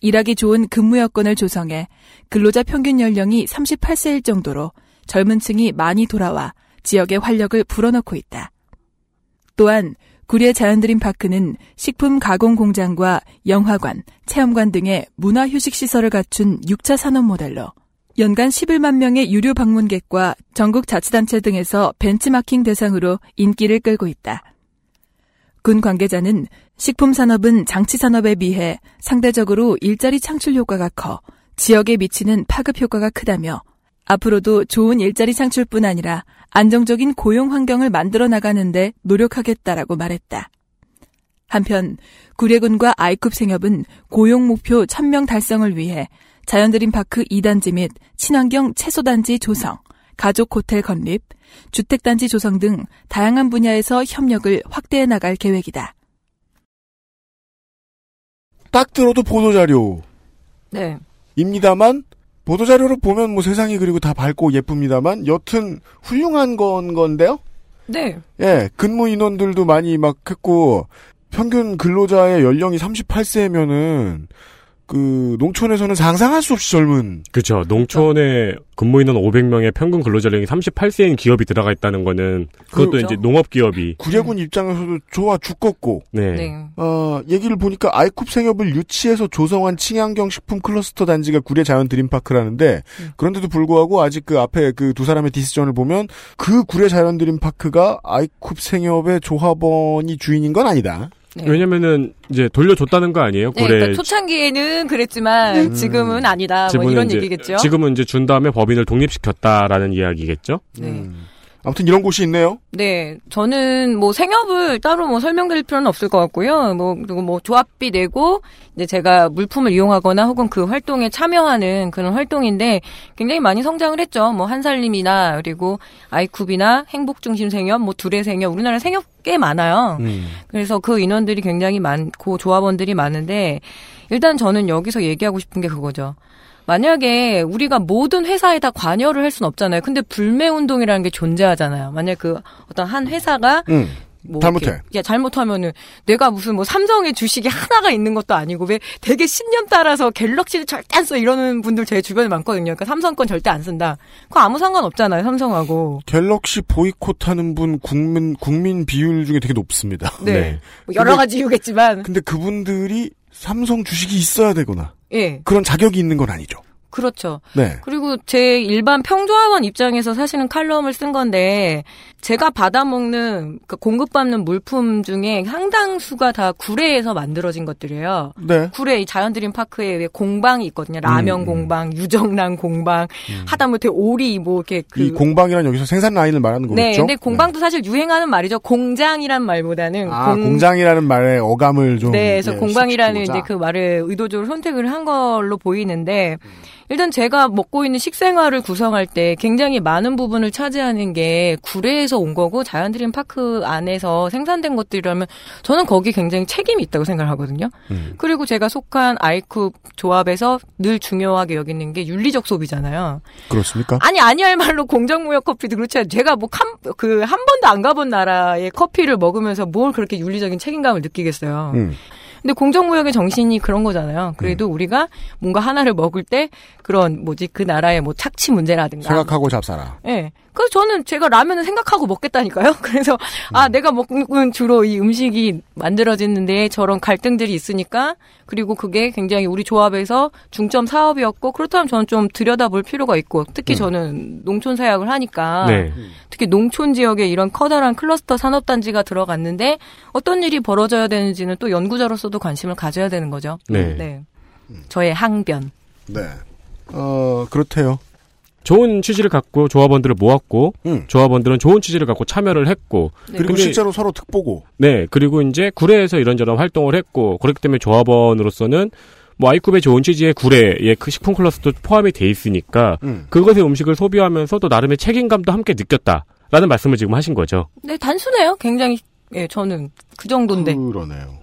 일하기 좋은 근무 여건을 조성해 근로자 평균 연령이 38세일 정도로 젊은 층이 많이 돌아와 지역의 활력을 불어넣고 있다. 또한 구례 자연드림 파크는 식품 가공 공장과 영화관, 체험관 등의 문화 휴식 시설을 갖춘 6차 산업 모델로 연간 11만 명의 유료 방문객과 전국 자치단체 등에서 벤치마킹 대상으로 인기를 끌고 있다. 군 관계자는 식품 산업은 장치 산업에 비해 상대적으로 일자리 창출 효과가 커 지역에 미치는 파급 효과가 크다며 앞으로도 좋은 일자리 창출뿐 아니라 안정적인 고용 환경을 만들어 나가는데 노력하겠다라고 말했다. 한편 구례군과 아이쿱 생협은 고용 목표 1000명 달성을 위해 자연드림 파크 2단지 및 친환경 채소단지 조성, 가족 호텔 건립, 주택단지 조성 등 다양한 분야에서 협력을 확대해 나갈 계획이다. 딱 들어도 보도자료. 네. 입니다만 보도자료로 보면 뭐 세상이 그리고 다 밝고 예쁩니다만 여튼 훌륭한 건 건데요. 네. 예, 근무 인원들도 많이 막 했고 평균 근로자의 연령이 38세면은 그 농촌에서는 상상할 수 없이 젊은 그렇죠. 농촌에 근무 인원 500명의 평균 근로자량이 38세인 기업이 들어가 있다는 거는 그것도 그렇죠. 이제 농업 기업이 구례군 입장에서도 좋아 죽겠고 네. 네. 어, 얘기를 보니까 아이쿱 생협을 유치해서 조성한 친환경 식품 클러스터 단지가 구례 자연 드림파크라는데 음. 그런데도 불구하고 아직 그 앞에 그 두 사람의 디시전을 보면 그 구례 자연 드림파크가 아이쿱 생협의 조합원이 주인인 건 아니다. 네. 왜냐면은 이제 돌려줬다는 거 아니에요? 네, 고래 그러니까 초창기에는 그랬지만 음. 지금은 아니다. 뭐 지금은 이런 이제- 얘기겠죠. 지금은 이제 준 다음에 법인을 독립시켰다라는 이야기겠죠? 네. 음. 아무튼 이런 곳이 있네요. 네, 저는 뭐 생협을 따로 뭐 설명드릴 필요는 없을 것 같고요. 뭐 그리고 뭐 조합비 내고 이제 제가 물품을 이용하거나 혹은 그 활동에 참여하는 그런 활동인데 굉장히 많이 성장을 했죠. 뭐 한살림이나 그리고 아이쿱이나 행복중심 생협, 뭐 두레 생협, 우리나라 생협 꽤 많아요. 음. 그래서 그 인원들이 굉장히 많고 조합원들이 많은데 일단 저는 여기서 얘기하고 싶은 게 그거죠. 만약에 우리가 모든 회사에 다 관여를 할 수는 없잖아요. 근데 불매 운동이라는 게 존재하잖아요. 만약 그 어떤 한 회사가 음. 뭐 잘못해. 야 잘못하면은 내가 무슨 뭐 삼성의 주식이 하나가 있는 것도 아니고 왜 되게 신념 따라서 갤럭시를 절대 안 써 이러는 분들 제 주변에 많거든요. 그러니까 삼성 건 절대 안 쓴다. 그거 아무 상관 없잖아요. 삼성하고. 갤럭시 보이콧 하는 분 국민 국민 비율 중에 되게 높습니다. 네. 네. 뭐 여러 근데- 가지 이유겠지만 근데 그분들이 삼성 주식이 있어야 되거나 예. 그런 자격이 있는 건 아니죠. 그렇죠. 네. 그리고 제 일반 평조합원 입장에서 사실은 칼럼을 쓴 건데 제가 받아먹는 그 공급받는 물품 중에 상당수가 다 구례에서 만들어진 것들이에요. 네. 구례 이 자연드림 파크에 왜 공방이 있거든요. 라면 음, 음. 공방, 유정란 공방, 하다못해 오리 뭐 이렇게 그 이 공방이란 여기서 생산 라인을 말하는 거겠죠? 네, 근데 공방도 사실 유행하는 말이죠. 공장이란 말보다는 아, 공- 공장이라는 말의 어감을 좀. 네, 그래서 예, 공방이라는. 이제 그 말을 의도적으로 선택을 한 걸로 보이는데 일단 제가 먹고 있는 식생활을 구성할 때 굉장히 많은 부분을 차지하는 게 구례에서 온 거고 자연드림 파크 안에서 생산된 것들이라면 저는 거기 굉장히 책임이 있다고 생각을 하거든요. 음. 그리고 제가 속한 아이쿱 조합에서 늘 중요하게 여기는 게 윤리적 소비잖아요. 그렇습니까? 아니 아니할 말로 공정무역 커피도 그렇지 않아요. 제가 뭐 그한 번도 안 가본 나라의 커피를 먹으면서 뭘 그렇게 윤리적인 책임감을 느끼겠어요. 음. 근데 공정무역의 정신이 그런 거잖아요. 그래도 우리가 뭔가 하나를 먹을 때 그런 뭐지 그 나라의 뭐 착취 문제라든가. 생각하고 잡사라. 예. 그래서 저는 제가 라면을 생각하고 먹겠다니까요. 그래서 아 내가 먹는 주로 이 음식이 만들어지는데 저런 갈등들이 있으니까 그리고 그게 굉장히 우리 조합에서 중점 사업이었고 그렇다면 저는 좀 들여다볼 필요가 있고 특히 저는 농촌 사역을 하니까 네. 특히 농촌 지역에 이런 커다란 클러스터 산업단지가 들어갔는데 어떤 일이 벌어져야 되는지는 또 연구자로서도 관심을 가져야 되는 거죠. 네. 저의 항변. 네. 어, 그렇대요. 좋은 취지를 갖고 조합원들을 모았고 음. 조합원들은 좋은 취지를 갖고 참여를 했고 네. 그리고 근데- 실제로 서로 특보고. 네 그리고 이제 구례에서 이런저런 활동을 했고 그렇기 때문에 조합원으로서는 뭐 아이쿱의 좋은 취지에 구례의 그 식품 클러스도 포함이 돼 있으니까 음. 그것의 음식을 소비하면서 또 나름의 책임감도 함께 느꼈다라는 말씀을 지금 하신 거죠. 네, 단순해요. 굉장히 예, 저는 그 정도인데. 그러네요.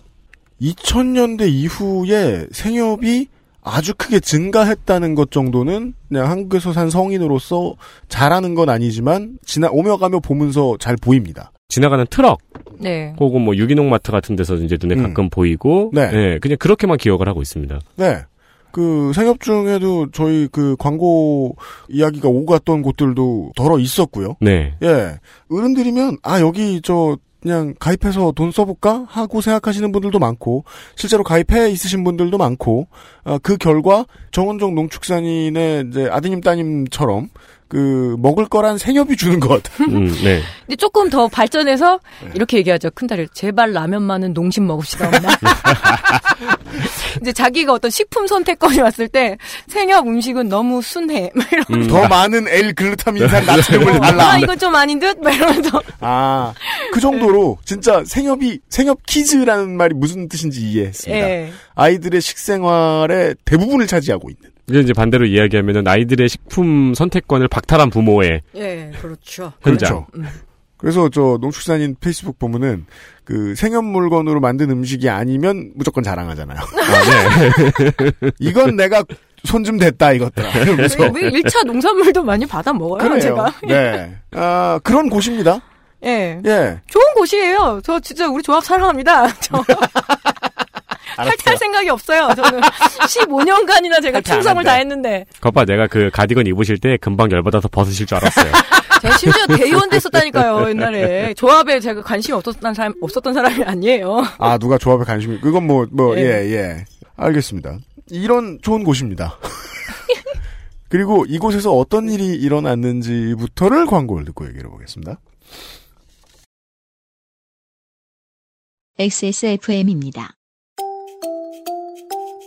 2000년대 이후에 생협이 아주 크게 증가했다는 것 정도는 그냥 한국에서 산 성인으로서 잘하는 건 아니지만 지나 오며 가며 보면서 잘 보입니다. 지나가는 트럭 네. 혹은 뭐 유기농 마트 같은 데서 이제 눈에 음. 가끔 보이고 네. 네, 그냥 그렇게만 기억을 하고 있습니다. 네. 그 생협 중에도 저희 그 광고 이야기가 오갔던 곳들도 덜어 있었고요. 네. 예. 어른들이면 아 여기 저 그냥 가입해서 돈 써볼까? 하고 생각하시는 분들도 많고 실제로 가입해 있으신 분들도 많고 아, 그 결과 정원정 농축산인의 이제 아드님 따님처럼 그 먹을 거란 생협이 주는 것 같아요. 음, 네. 근데 조금 더 발전해서 네. 이렇게 얘기하죠. 큰딸이 제발 라면만은 농심 먹읍시다. 엄마. 이제 자기가 어떤 식품 선택권이 왔을 때 생협 음식은 너무 순해. 막 이러면서 음, 더 많은 L 글루타민산 나트륨을 아 달라. 이건 좀 아닌 듯? 막 이러면서 아, 그 정도로 진짜 생협이 생협 키즈라는 말이 무슨 뜻인지 이해했습니다. 예. 아이들의 식생활의 대부분을 차지하고 있는. 이게 이제 반대로 이야기하면은 아이들의 식품 선택권을 박탈한 부모의 예, 그렇죠. 현장. 그렇죠. 그래서 저 농축산인 페이스북 보면은 그 생협 물건으로 만든 음식이 아니면 무조건 자랑하잖아요. 아, 네. 이건 내가 손 좀 댔다 이것들아. 왜, 왜 1차 농산물도 많이 받아 먹어요, 그래요. 제가. 네. 아, 그런 곳입니다. 예. 예. 좋은 곳이에요. 저 진짜 우리 조합 사랑합니다. 저 탈퇴할 생각이 없어요. 저는 15년간이나 제가 충성을. 다했는데 거봐 내가 그 가디건 입으실 때 금방 열받아서 벗으실 줄 알았어요. 제가 심지어 대의원 됐었다니까요 옛날에 조합에 제가 관심이 없었던 사람 없었던 사람이 아니에요. 아, 누가 조합에 관심이, 그건 뭐, 뭐, 예. 예, 예. 알겠습니다. 이런 좋은 곳입니다. 그리고 이곳에서 어떤 일이 일어났는지부터를 광고를 듣고 얘기해 보겠습니다. XSFM입니다.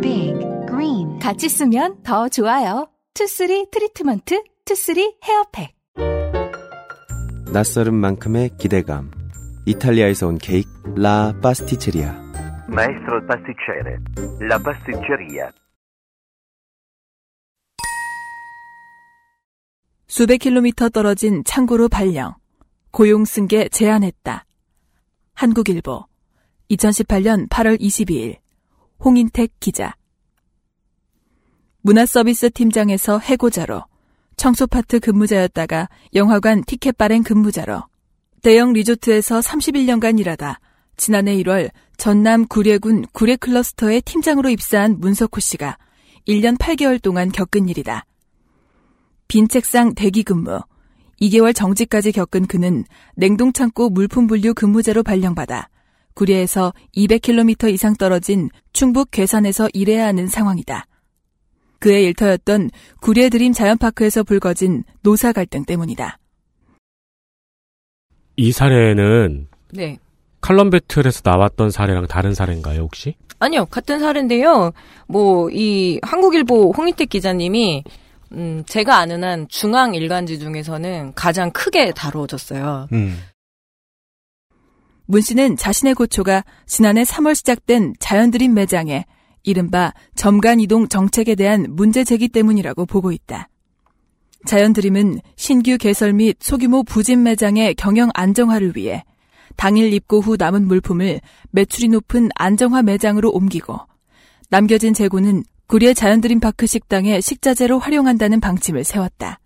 빅 그린 같이 쓰면 더 좋아요. 투쓰리 트리트먼트 투쓰리 헤어팩. 낯설은 만큼의 기대감. 이탈리아에서 온 케이크 라 파스티체리아. Maestro pasticcere. La pasticceria. 수백 킬로미터 떨어진 창고로 발령. 고용 승계 제안했다. 한국일보 2018년 8월 22일 홍인택 기자 문화서비스 팀장에서 해고자로 청소파트 근무자였다가 영화관 티켓 발행 근무자로 대형 리조트에서 31년간 일하다 지난해 1월 전남 구례군 구례 클러스터의 팀장으로 입사한 문석호 씨가 1년 8개월 동안 겪은 일이다. 빈 책상 대기 근무, 2개월 정지까지 겪은 그는 냉동창고 물품 분류 근무자로 발령받아 구례에서 200km 이상 떨어진 충북 괴산에서 일해야 하는 상황이다. 그의 일터였던 구례 드림 자연파크에서 불거진 노사 갈등 때문이다. 이 사례는 네. 칼럼 배틀에서 나왔던 사례랑 다른 사례인가요 혹시? 아니요, 같은 사례인데요. 뭐, 이 한국일보 홍인택 기자님이, 음, 제가 아는 한 중앙 일간지 중에서는 가장 크게 다루어졌어요. 음. 문 씨는 자신의 고초가 지난해 3월 시작된 자연드림 매장에 이른바 점간 이동 정책에 대한 문제 제기 때문이라고 보고 있다. 자연드림은 신규 개설 및 소규모 부진 매장의 경영 안정화를 위해 당일 입고 후 남은 물품을 매출이 높은 안정화 매장으로 옮기고 남겨진 재고는 구례 자연드림 파크 식당의 식자재로 활용한다는 방침을 세웠다.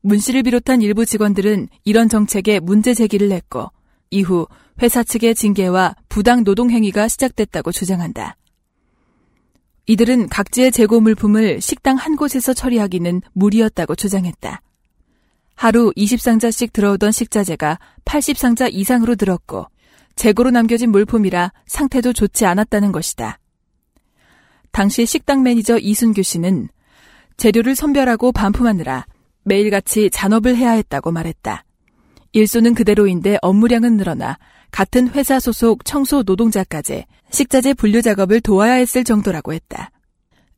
문 씨를 비롯한 일부 직원들은 이런 정책에 문제 제기를 했고 이후 회사 측의 징계와 부당 노동 행위가 시작됐다고 주장한다. 이들은 각지의 재고 물품을 식당 한 곳에서 처리하기는 무리였다고 주장했다. 하루 20상자씩 들어오던 식자재가 80상자 이상으로 늘었고 재고로 남겨진 물품이라 상태도 좋지 않았다는 것이다. 당시 식당 매니저 이순규 씨는 재료를 선별하고 반품하느라 매일같이 잔업을 해야 했다고 말했다. 일소는 그대로인데 업무량은 늘어나 같은 회사 소속 청소 노동자까지 식자재 분류 작업을 도와야 했을 정도라고 했다.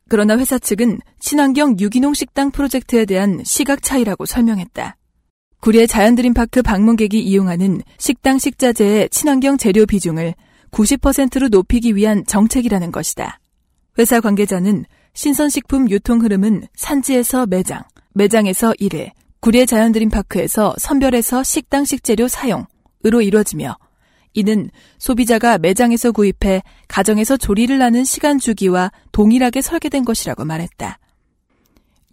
그러나 회사 측은 친환경 유기농 식당 프로젝트에 대한 시각 차이라고 설명했다. 구례 자연드림파크 방문객이 이용하는 식당 식자재의 친환경 재료 비중을 90%로 높이기 위한 정책이라는 것이다. 회사 관계자는 신선식품 유통 흐름은 산지에서 매장, 매장에서 일회, 구례 자연드림파크에서 선별해서 식당 식재료 사용으로 이루어지며 이는 소비자가 매장에서 구입해 가정에서 조리를 하는 시간 주기와 동일하게 설계된 것이라고 말했다.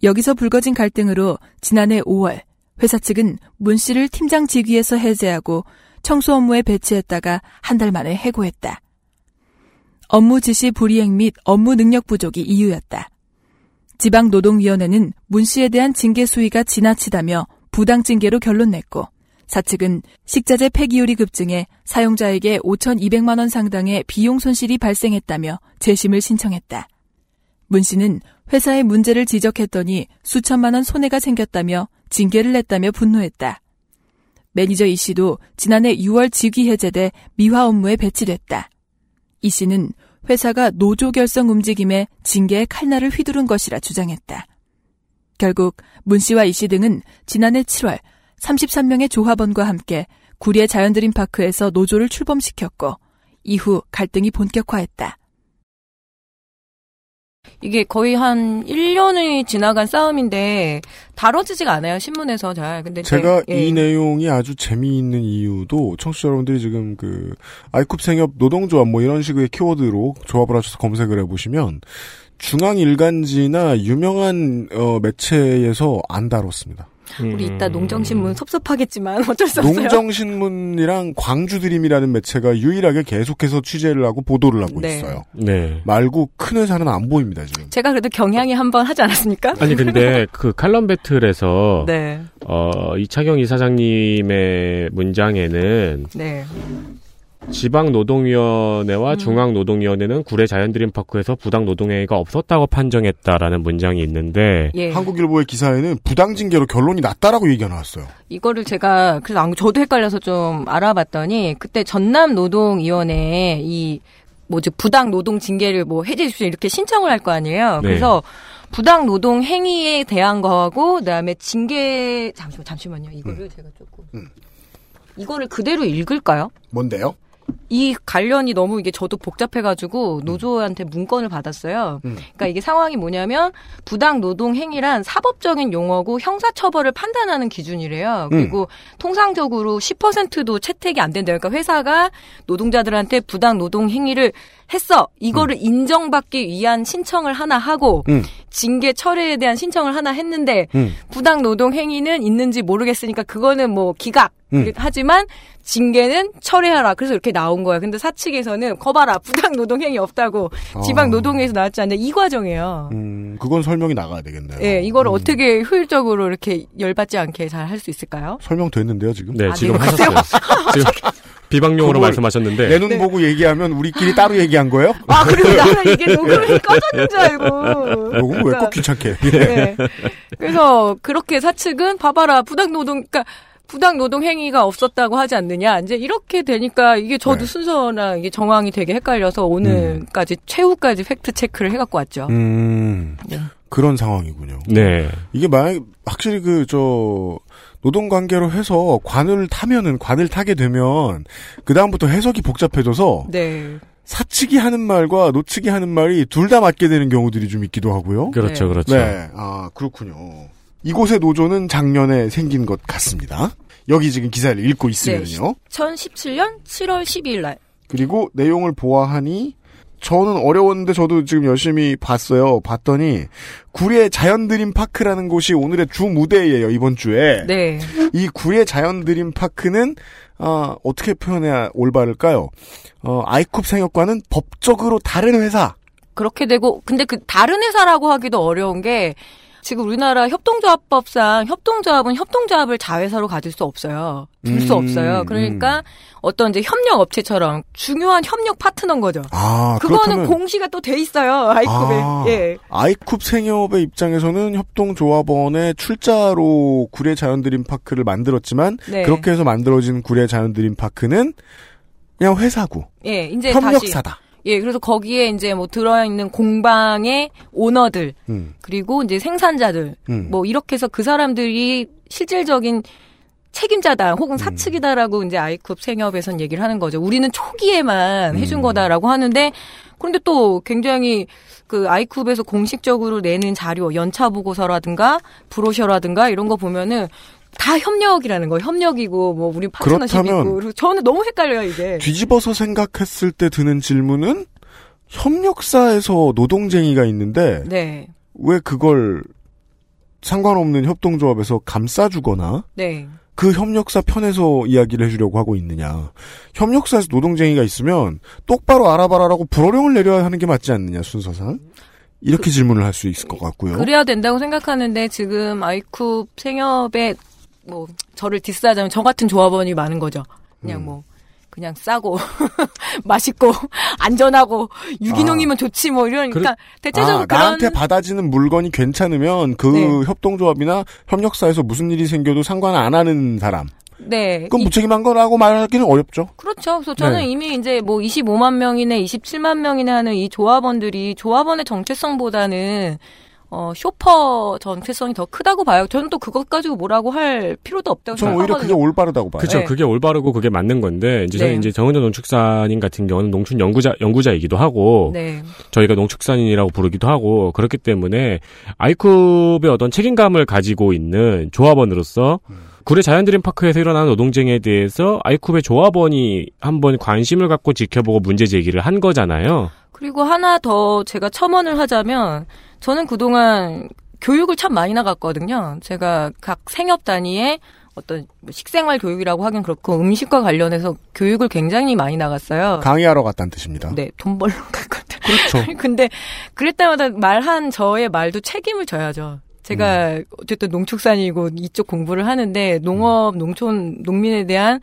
여기서 불거진 갈등으로 지난해 5월 회사 측은 문 씨를 팀장 직위에서 해제하고 청소 업무에 배치했다가 한 달 만에 해고했다. 업무 지시 불이행 및 업무 능력 부족이 이유였다. 지방노동위원회는 문 씨에 대한 징계 수위가 지나치다며 부당 징계로 결론 냈고 사측은 식자재 폐기율이 급증해 사용자에게 5,200만 원 상당의 비용 손실이 발생했다며 재심을 신청했다. 문 씨는 회사의 문제를 지적했더니 수천만 원 손해가 생겼다며 징계를 냈다며 분노했다. 매니저 이 씨도 지난해 6월 직위 해제돼 미화 업무에 배치됐다. 이 씨는 회사가 노조 결성 움직임에 징계의 칼날을 휘두른 것이라 주장했다. 결국 문 씨와 이 씨 등은 지난해 7월 33명의 조합원과 함께 구리의 자연드림파크에서 노조를 출범시켰고 이후 갈등이 본격화했다. 이게 거의 한 1년이 지나간 싸움인데 다뤄지지가 않아요 신문에서 잘. 근데 제가 예. 이 내용이 아주 재미있는 이유도 청취자 여러분들이 지금 그 아이쿱 생협 노동조합 뭐 이런 식의 키워드로 조합을 하셔서 검색을 해보시면 중앙 일간지나 유명한 어, 매체에서 안 다뤘습니다. 우리 음. 이따 농정신문 섭섭하겠지만 어쩔 수 없어요. 농정신문이랑 광주드림이라는 매체가 유일하게 계속해서 취재를 하고 보도를 하고 네. 있어요. 네. 말고 큰 회사는 안 보입니다 지금. 제가 그래도 경향이 한번 하지 않았습니까? 아니 근데 그 칼럼 배틀에서 네, 어 이차경 이사장님의 문장에는 네, 지방 노동위원회와 음. 중앙 노동위원회는 구례 자연드림파크에서 부당 노동행위가 없었다고 판정했다라는 문장이 있는데 예. 한국일보의 기사에는 부당징계로 결론이 났다라고 얘기가 나왔어요. 이거를 제가 그래서 안- 저도 헷갈려서 좀 알아봤더니 그때 전남 노동위원회에 이 뭐지 부당 노동 징계를 뭐 해제해 주십시오 이렇게 신청을 할 거 아니에요. 네. 그래서 부당 노동 행위에 대한 거하고 그다음에 징계 잠시만 잠시만요. 이거를 제가 조금 음. 이거를 그대로 읽을까요? 뭔데요? 이 관련이 너무 이게 저도 복잡해가지고 노조한테 문건을 받았어요. 음. 그러니까 이게 상황이 뭐냐면 부당 노동 행위란 사법적인 용어고 형사처벌을 판단하는 기준이래요. 그리고 통상적으로 10%도 채택이 안 된대요. 그러니까 회사가 노동자들한테 부당 노동 행위를 했어. 이거를 인정받기 위한 신청을 하나 하고 음. 징계 철회에 대한 신청을 하나 했는데 음. 부당 노동 행위는 있는지 모르겠으니까 그거는 뭐 기각. 음. 하지만 징계는 철회하라. 그래서 이렇게 나온 거야. 근데 사측에서는 거봐라. 부당 노동 행위 없다고 지방 아. 노동위에서 나왔지 않냐. 이 과정이에요. 음, 그건 설명이 나가야 되겠네요. 예, 이거를 음. 어떻게 효율적으로 이렇게 열받지 않게 잘 할 수 있을까요? 설명됐는데요, 지금? 네 아, 지금 네, 하셨어요. 지금 비방용어로 그걸 말씀하셨는데 내 눈 보고 얘기하면 우리끼리 따로 얘기한 거예요? 아, 그리고 나는 이게 녹음이 꺼졌는 줄 알고. 요건 왜꼭 귀찮게. 네. 그래서 그렇게 사측은 봐봐라 부당 노동 그러니까 부당 노동 행위가 없었다고 하지 않느냐 이제 이렇게 되니까 이게 저도 네. 순서나 이게 정황이 되게 헷갈려서 오늘까지 최후까지 팩트 체크를 해갖고 왔죠. 음, 네. 그런 상황이군요. 네. 이게 만약, 확실히 그, 저, 노동 관계로 해서 관을 타면은, 관을 타게 되면, 그 다음부터 해석이 복잡해져서, 네. 사측이 하는 말과 노측이 하는 말이 둘 다 맞게 되는 경우들이 좀 있기도 하고요. 그렇죠, 네. 그렇죠. 네, 아, 그렇군요. 이곳의 노조는 작년에 생긴 것 같습니다. 여기 지금 기사를 읽고 있으면요. 2017년 7월 12일 날. 그리고 내용을 보아하니 저는 어려웠는데 저도 지금 열심히 봤어요. 봤더니 구례 자연드림 파크라는 곳이 오늘의 주 무대예요 이번 주에. 네. 이 구례 자연드림 파크는 아, 어떻게 표현해야 올바를까요? 어, 아이쿱 생협과는 법적으로 다른 회사. 그렇게 되고 근데 그 다른 회사라고 하기도 어려운 게 지금 우리나라 협동조합법상 협동조합은 협동조합을 자회사로 가질 수 없어요. 둘수 음, 없어요. 그러니까 어떤 이제 협력 업체처럼 중요한 협력 파트너인 거죠. 아, 그거는 그렇다면 공시가 또 돼 있어요. 아이컵에. 아. 예. 아이쿱 생협의 입장에서는 협동조합원의 출자로 구례 자연드림 파크를 만들었지만 네. 그렇게 해서 만들어진 구례 자연드림 파크는 그냥 회사고 예, 이제 다시 협력사다. 예, 그래서 거기에 이제 뭐 들어 있는 공방의 오너들 음, 그리고 이제 생산자들 음. 뭐 이렇게 해서 그 사람들이 실질적인 책임자다 혹은 음. 사측이다라고 이제 아이쿱 생협에선 얘기를 하는 거죠. 우리는 초기에만 음. 해준 거다라고 하는데 그런데 또 굉장히 그 아이쿱에서 공식적으로 내는 자료, 연차 보고서라든가 브로셔라든가 이런 거 보면은 다 협력이라는 거 협력이고 뭐 우리 파트너십이고 저는 너무 헷갈려요 이게. 뒤집어서 생각했을 때 드는 질문은 협력사에서 노동쟁이가 있는데 네, 왜 그걸 상관없는 협동조합에서 감싸주거나 네. 그 협력사 편에서 이야기를 해주려고 하고 있느냐. 협력사에서 노동쟁이가 있으면 똑바로 알아봐라라고 불호령을 내려야 하는 게 맞지 않느냐, 순서상. 이렇게 질문을 할 수 있을 것 같고요. 그래야 된다고 생각하는데 지금 아이쿱 생협에 뭐 저를 디스하자면 저 같은 조합원이 많은 거죠. 그냥 음. 뭐 그냥 싸고 맛있고 안전하고 유기농이면 좋지 뭐 이런 그러니까 대체적으로 아, 그런 나한테 받아지는 물건이 괜찮으면 그 네. 협동조합이나 협력사에서 무슨 일이 생겨도 상관 안 하는 사람. 네. 그건 이- 무책임한 거라고 말하기는 어렵죠. 그렇죠. 그래서 저는 네. 이미 이제 뭐 25만 명이네, 27만 명이네 하는 이 조합원들이 조합원의 정체성보다는 어, 쇼퍼 전체성이 더 크다고 봐요. 저는 또 그것 가지고 뭐라고 할 필요도 없다고 저는 오히려 그게 생각하거든요. 올바르다고 봐요. 그렇죠. 네. 그게 올바르고 그게 맞는 건데 이제 네. 이제 정은전 농축산인 같은 경우는 농촌 연구자 연구자이기도 하고 네. 저희가 농축산인이라고 부르기도 하고 그렇기 때문에 아이쿱의 어떤 책임감을 가지고 있는 조합원으로서 구례 자연드림 파크에서 일어난 노동쟁에 대해서 아이쿱의 조합원이 한번 관심을 갖고 지켜보고 문제 제기를 한 거잖아요. 그리고 하나 더 제가 첨언을 하자면 저는 그동안 교육을 참 많이 나갔거든요. 제가 각 생협 단위에 어떤 뭐 식생활 교육이라고 하긴 그렇고 음식과 관련해서 교육을 굉장히 많이 나갔어요. 강의하러 갔다는 뜻입니다. 네, 돈 벌러 갔거든. 그렇죠. 근데 그럴 때마다 말한 저의 말도 책임을 져야죠. 제가 어쨌든 농축산이고 이쪽 공부를 하는데 농업, 농촌, 농민에 대한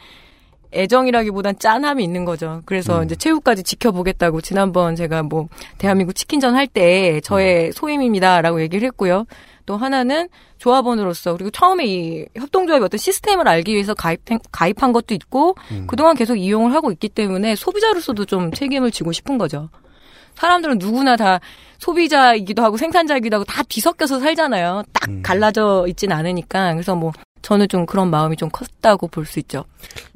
애정이라기보단 짠함이 있는 거죠. 그래서 이제 최후까지 지켜보겠다고 지난번 제가 뭐 대한민국 치킨전 할 때 저의 소임입니다라고 얘기를 했고요. 또 하나는 조합원으로서 그리고 처음에 이 협동조합의 어떤 시스템을 알기 위해서 가입 가입한 것도 있고 그동안 계속 이용을 하고 있기 때문에 소비자로서도 좀 책임을 지고 싶은 거죠. 사람들은 누구나 다 소비자이기도 하고 생산자이기도 하고 다 뒤섞여서 살잖아요. 딱 갈라져 있진 않으니까. 그래서 뭐 저는 좀 그런 마음이 좀 컸다고 볼 수 있죠.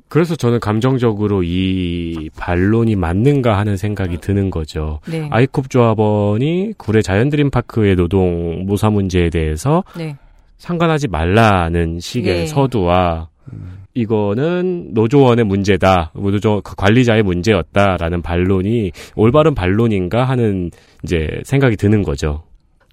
그래서 저는 감정적으로 이 반론이 맞는가 하는 생각이 드는 거죠. 네. 아이콥 조합원이 구례 자연드림파크의 노동 모사 문제에 대해서 네. 상관하지 말라는 식의 네. 서두와 이거는 노조원의 문제다, 노조 그 관리자의 문제였다라는 반론이 올바른 반론인가 하는 이제 생각이 드는 거죠.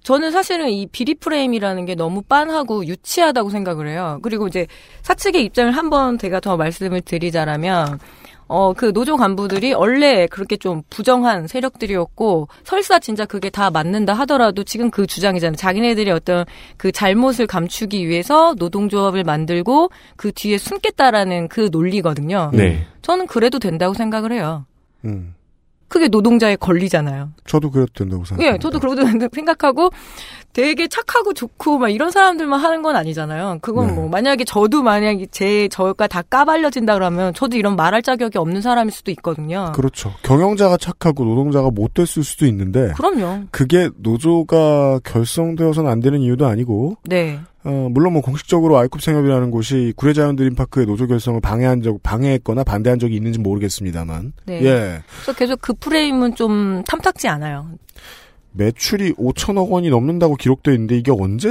저는 사실은 이 비리 프레임이라는 게 너무 빤하고 유치하다고 생각을 해요. 그리고 이제 사측의 입장을 한 번 제가 더 말씀을 드리자라면 어, 그 노조 간부들이 원래 그렇게 좀 부정한 세력들이었고, 설사 진짜 그게 다 맞는다 하더라도 지금 그 주장이잖아요. 자기네들이 어떤 그 잘못을 감추기 위해서 노동조합을 만들고 그 뒤에 숨겠다라는 그 논리거든요. 네. 저는 그래도 된다고 생각을 해요. 음. 그게 노동자의 권리잖아요. 저도 그래도 된다고 생각합니다. 예, 저도 그러도 된다고 생각하고 되게 착하고 좋고 막 이런 사람들만 하는 건 아니잖아요. 그건 네. 뭐 만약에 저도 만약에 제 저가 다 까발려진다 그러면 저도 이런 말할 자격이 없는 사람일 수도 있거든요. 그렇죠. 경영자가 착하고 노동자가 못됐을 수도 있는데 그럼요. 그게 노조가 결성되어서는 안 되는 이유도 아니고 네. 어, 물론 뭐 공식적으로 아이콥 생협이라는 곳이 구례자연드림파크의 노조 결성을 방해한 적 방해했거나 반대한 적이 있는지 모르겠습니다만 네. 예 그래서 계속 그 프레임은 좀 탐탁지 않아요. 매출이 5천억 원이 넘는다고 기록돼 있는데 이게 언제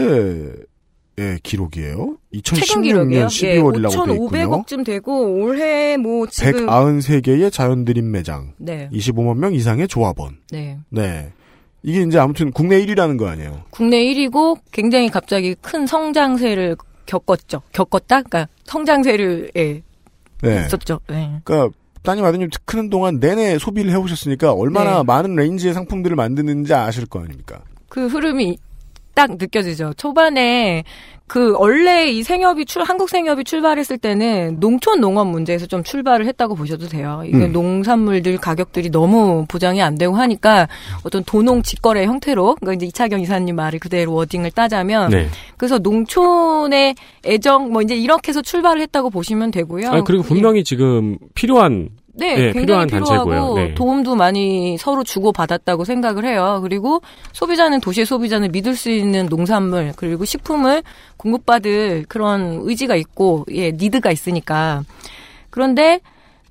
의 기록이에요? 최근 2016년 기록이에요. 12월이라고 돼 있군요. 5,500억쯤 되고 올해 뭐 지금 193개의 자연드림 매장, 네. 25만 명 이상의 조합원. 네. 네. 이게 이제 아무튼 국내 1위라는 거 아니에요. 국내 1위고 굉장히 갑자기 큰 성장세를 겪었죠. 겪었다? 그러니까 성장세를 예, 네. 있었죠. 네. 그러니까 따님 아드님 크는 동안 내내 소비를 해오셨으니까 얼마나 네. 많은 range의 상품들을 만드는지 아실 거 아닙니까? 그 흐름이 딱 느껴지죠. 초반에 그 원래 이 생협이 출 한국 생협이 출발했을 때는 농촌 농업 문제에서 좀 출발을 했다고 보셔도 돼요. 이게 음. 농산물들 가격들이 너무 보장이 안 되고 하니까 어떤 도농 직거래 형태로 그러니까 이제 이차경 이사님 말을 그대로 wording을 따자면 네. 그래서 농촌의 애정 뭐 이제 이렇게 해서 출발을 했다고 보시면 되고요. 아니, 그리고 분명히 지금 필요한 네, 네, 굉장히 필요한 필요하고 단체고요. 네. 도움도 많이 서로 주고 받았다고 생각을 해요. 그리고 소비자는 도시의 소비자는 믿을 수 있는 농산물 그리고 식품을 공급받을 그런 의지가 있고 예 니드가 있으니까 그런데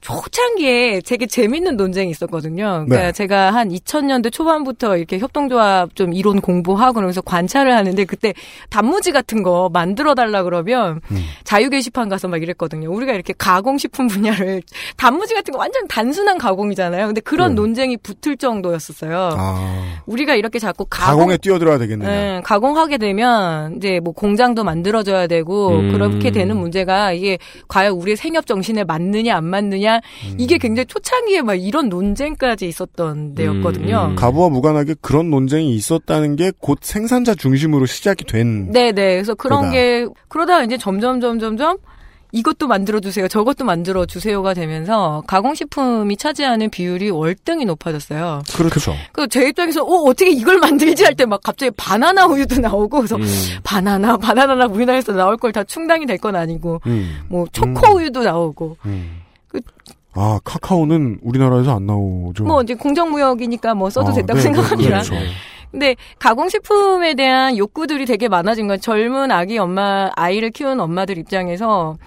초창기에 되게 재밌는 논쟁이 있었거든요. 그러니까 네. 제가 한 2000년대 초반부터 이렇게 협동조합 좀 이론 공부하고 그러면서 관찰을 하는데 그때 단무지 같은 거 만들어 달라 그러면 음. 자유 게시판 가서 막 이랬거든요. 우리가 이렇게 가공식품 분야를 단무지 같은 거 완전 단순한 가공이잖아요. 근데 그런 네. 논쟁이 붙을 정도였었어요. 아, 우리가 이렇게 자꾸 가공 가공에 뛰어들어야 되겠느냐. 네, 가공하게 되면 이제 뭐 공장도 만들어져야 되고 음. 그렇게 되는 문제가 이게 과연 우리의 생협 정신에 맞느냐 안 맞느 냐 음. 이게 굉장히 초창기에 막 이런 논쟁까지 있었던 데였거든요. 음. 가부와 무관하게 그런 논쟁이 있었다는 게 곧 생산자 중심으로 시작이 된. 네, 네. 그래서 그런 그러다. 게 그러다 이제 점점 점점 점 이것도 만들어 주세요. 저것도 만들어 주세요가 되면서 가공식품이 차지하는 비율이 월등히 높아졌어요. 그렇죠. 그제 입장에서 어 어떻게 이걸 만들지 할 때 막 갑자기 바나나 우유도 나오고 그래서 음. 바나나 바나나나 우리나라에서 나올 걸 다 충당이 될 건 아니고 음. 뭐 초코 우유도 나오고 음. 그- 아, 카카오는 우리나라에서 안 나오죠. 뭐 이제 공정무역이니까 뭐 써도 아, 됐다고 네, 생각합니다. 네, 그렇죠. 근데 가공식품에 대한 욕구들이 되게 많아진 건 젊은 아기 엄마, 아이를 키우는 엄마들 입장에서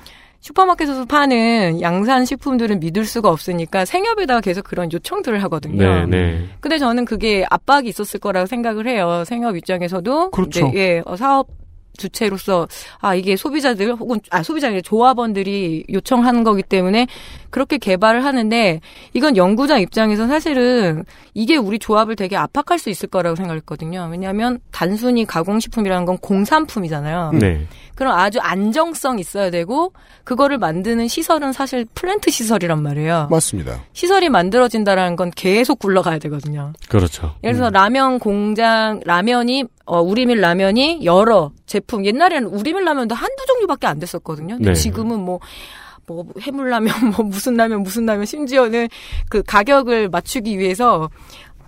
슈퍼마켓에서 파는 양산 식품들은 믿을 수가 없으니까 생협에다가 계속 그런 요청들을 하거든요. 네, 네. 근데 저는 그게 압박이 있었을 거라고 생각을 해요. 생협 입장에서도 그렇죠. 이제, 예, 어, 사업 주체로서 아 이게 소비자들 혹은 아 소비자 아니라 조합원들이 요청하는 거기 때문에 그렇게 개발을 하는데 이건 연구자 입장에서 사실은 이게 우리 조합을 되게 압박할 수 있을 거라고 생각했거든요. 왜냐하면 단순히 가공식품이라는 건 공산품이잖아요. 네. 그럼 아주 안정성 있어야 되고 그거를 만드는 시설은 사실 플랜트 시설이란 말이에요. 맞습니다. 시설이 만들어진다라는 건 계속 굴러가야 되거든요. 그렇죠. 예를 들어서 라면 공장 라면이 어, 우리밀 라면이 여러 제품 옛날에는 우리밀 라면도 한두 종류밖에 안 됐었거든요. 근데 네. 지금은 뭐뭐 해물라면 뭐 무슨 라면 무슨 라면 심지어는 그 가격을 맞추기 위해서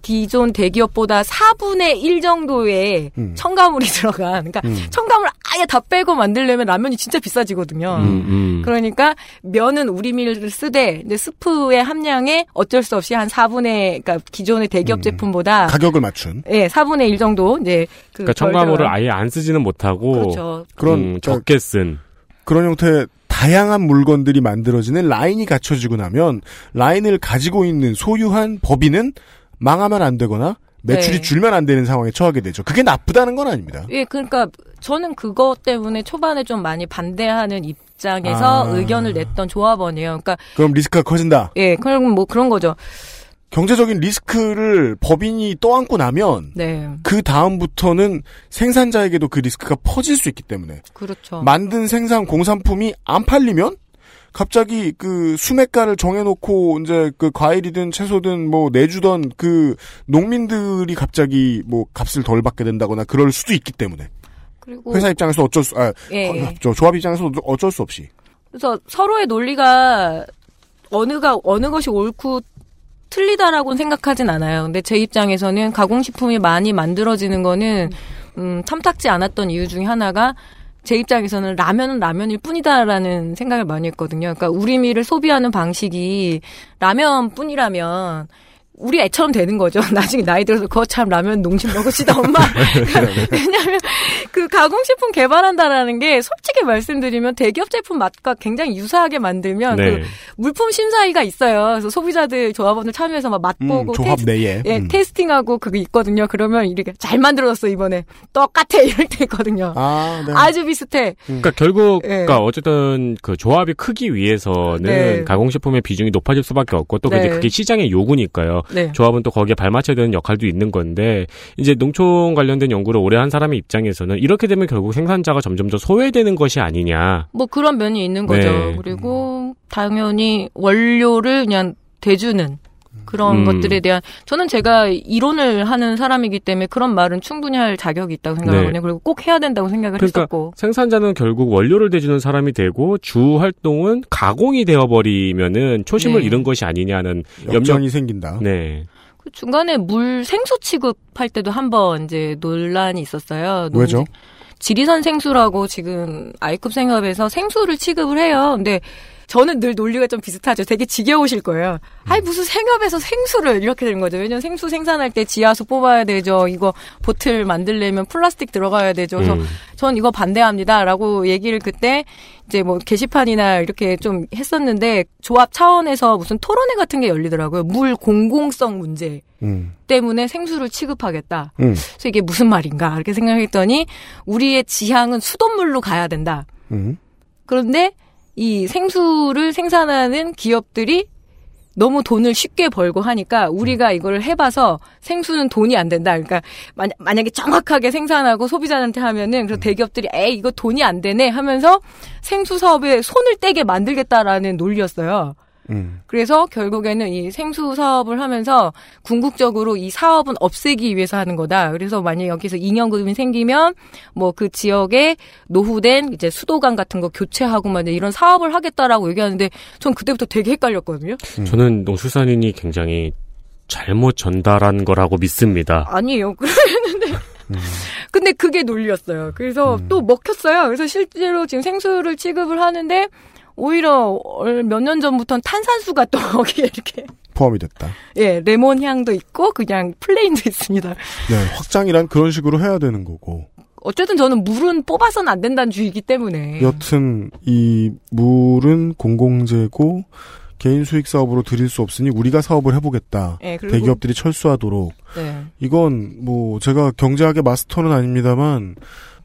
기존 대기업보다 4분의 1 정도의 음. 첨가물이 들어간 그러니까 음. 첨가물 아예 다 빼고 만들려면 라면이 진짜 비싸지거든요. 음, 음. 그러니까 면은 우리 밀을 쓰되 근데 스프의 함량에 어쩔 수 없이 한 4분의 그러니까 기존의 대기업 음. 제품보다 가격을 맞춘 예, 4분의 1 정도 이제 그 그러니까 덜 첨가물을. 아예 안 쓰지는 못하고 그렇죠. 그런 음, 저- 적게 쓴 그런 형태의 다양한 물건들이 만들어지는 라인이 갖춰지고 나면 라인을 가지고 있는 소유한 법인은 망하면 안 되거나 매출이 네. 줄면 안 되는 상황에 처하게 되죠. 그게 나쁘다는 건 아닙니다. 예, 그러니까 저는 그것 때문에 초반에 좀 많이 반대하는 입장에서 아. 의견을 냈던 조합원이에요. 그러니까 그럼 리스크가 커진다. 예, 그럼 뭐 그런 거죠. 경제적인 리스크를 법인이 떠안고 나면 네. 그 다음부터는 생산자에게도 그 리스크가 퍼질 수 있기 때문에 그렇죠. 만든 생산 공산품이 안 팔리면 갑자기 그 수매가를 정해놓고 이제 그 과일이든 채소든 뭐 내주던 그 농민들이 갑자기 뭐 값을 덜 받게 된다거나 그럴 수도 있기 때문에 그리고 회사 입장에서 어쩔 수, 아, 예, 어, 예. 저 조합 입장에서 어쩔 수 없이 그래서 서로의 논리가 어느가 어느 것이 옳고 틀리다라고는 생각하진 않아요. 근데 제 입장에서는 가공식품이 많이 만들어지는 거는 음, 탐탁지 않았던 이유 중에 하나가 제 입장에서는 라면은 라면일 뿐이다라는 생각을 많이 했거든요. 그러니까 우리밀을 소비하는 방식이 라면뿐이라면 우리 애처럼 되는 거죠. 나중에 나이 들어서 그거 참 라면 농심 먹읍시다 엄마. 왜냐하면 그 가공식품 개발한다라는 게 솔직히 말씀드리면 대기업 제품 맛과 굉장히 유사하게 만들면 네. 그 물품 심사위가 있어요. 그래서 소비자들 조합원들 참여해서 막 맛보고 음, 조합 테스트, 내에 예, 음. 테스팅하고 그게 있거든요. 그러면 이렇게 잘 만들어졌어 이번에 똑같아 이럴 때 있거든요. 아, 네. 아주 비슷해. 그러니까 결국 예. 그러니까 어쨌든 그 조합이 크기 위해서는 네. 가공식품의 비중이 높아질 수밖에 없고 또 네. 이제 그게 시장의 요구니까요. 네. 조합은 또 거기에 발맞춰야 되는 역할도 있는 건데 이제 농촌 관련된 연구를 오래 한 사람의 입장에서는 이렇게 되면 결국 생산자가 점점 더 소외되는 것이 아니냐. 뭐 그런 면이 있는 거죠. 네. 그리고 당연히 원료를 그냥 대주는 그런 음. 것들에 대한 저는 제가 이론을 하는 사람이기 때문에 그런 말은 충분히 할 자격이 있다고 생각하거든요. 네. 그리고 꼭 해야 된다고 생각을 그러니까 했었고. 생산자는 결국 원료를 대주는 사람이 되고 주 활동은 가공이 되어버리면은 초심을 네. 잃은 것이 아니냐는 염려. 역전이 생긴다. 네. 그 중간에 물 생수 취급할 때도 한 번 이제 논란이 있었어요. 농- 왜죠? 지리산 생수라고 지금 아이컵 생협에서 생수를 취급을 해요. 근데 저는 늘 논리가 좀 비슷하죠. 되게 지겨우실 거예요. 아니 무슨 생협에서 생수를 이렇게 되는 거죠. 왜냐면 생수 생산할 때 지하수 뽑아야 되죠. 이거 보틀 만들려면 플라스틱 들어가야 되죠. 그래서 음. 전 이거 반대합니다라고 얘기를 그때 이제 뭐 게시판이나 이렇게 좀 했었는데 조합 차원에서 무슨 토론회 같은 게 열리더라고요. 물 공공성 문제 음. 때문에 생수를 취급하겠다. 음. 그래서 이게 무슨 말인가 이렇게 생각했더니 우리의 지향은 수돗물로 가야 된다. 음. 그런데 이 생수를 생산하는 기업들이 너무 돈을 쉽게 벌고 하니까 우리가 이걸 해봐서 생수는 돈이 안 된다. 그러니까 만- 만약에 정확하게 생산하고 소비자한테 하면은 그래서 대기업들이 에이 이거 돈이 안 되네 하면서 생수 사업에 손을 떼게 만들겠다라는 논리였어요. 음. 그래서 결국에는 이 생수 사업을 하면서 궁극적으로 이 사업은 없애기 위해서 하는 거다. 그래서 만약 여기서 잉여금이 생기면 뭐 그 지역에 노후된 이제 수도관 같은 거 교체하고 막 이런 사업을 하겠다라고 얘기하는데 전 그때부터 되게 헷갈렸거든요. 저는 농수산인이 굉장히 잘못 전달한 거라고 믿습니다. 아니에요. 그랬는데 근데 그게 논리였어요. 그래서 또 먹혔어요. 그래서 실제로 지금 생수를 취급을 하는데 오히려 몇 년 전부터는 탄산수가 또 거기에 이렇게 포함이 됐다. 예 레몬 향도 있고 그냥 plain도 있습니다. 네, 확장이란 그런 식으로 해야 되는 거고. 어쨌든 저는 물은 뽑아서는 안 된다는 주의이기 때문에 여튼 이 물은 공공재고 개인 수익 사업으로 드릴 수 없으니 우리가 사업을 해보겠다. 예, 그리고 대기업들이 철수하도록. 네. 이건 뭐 제가 경제학의 마스터는 아닙니다만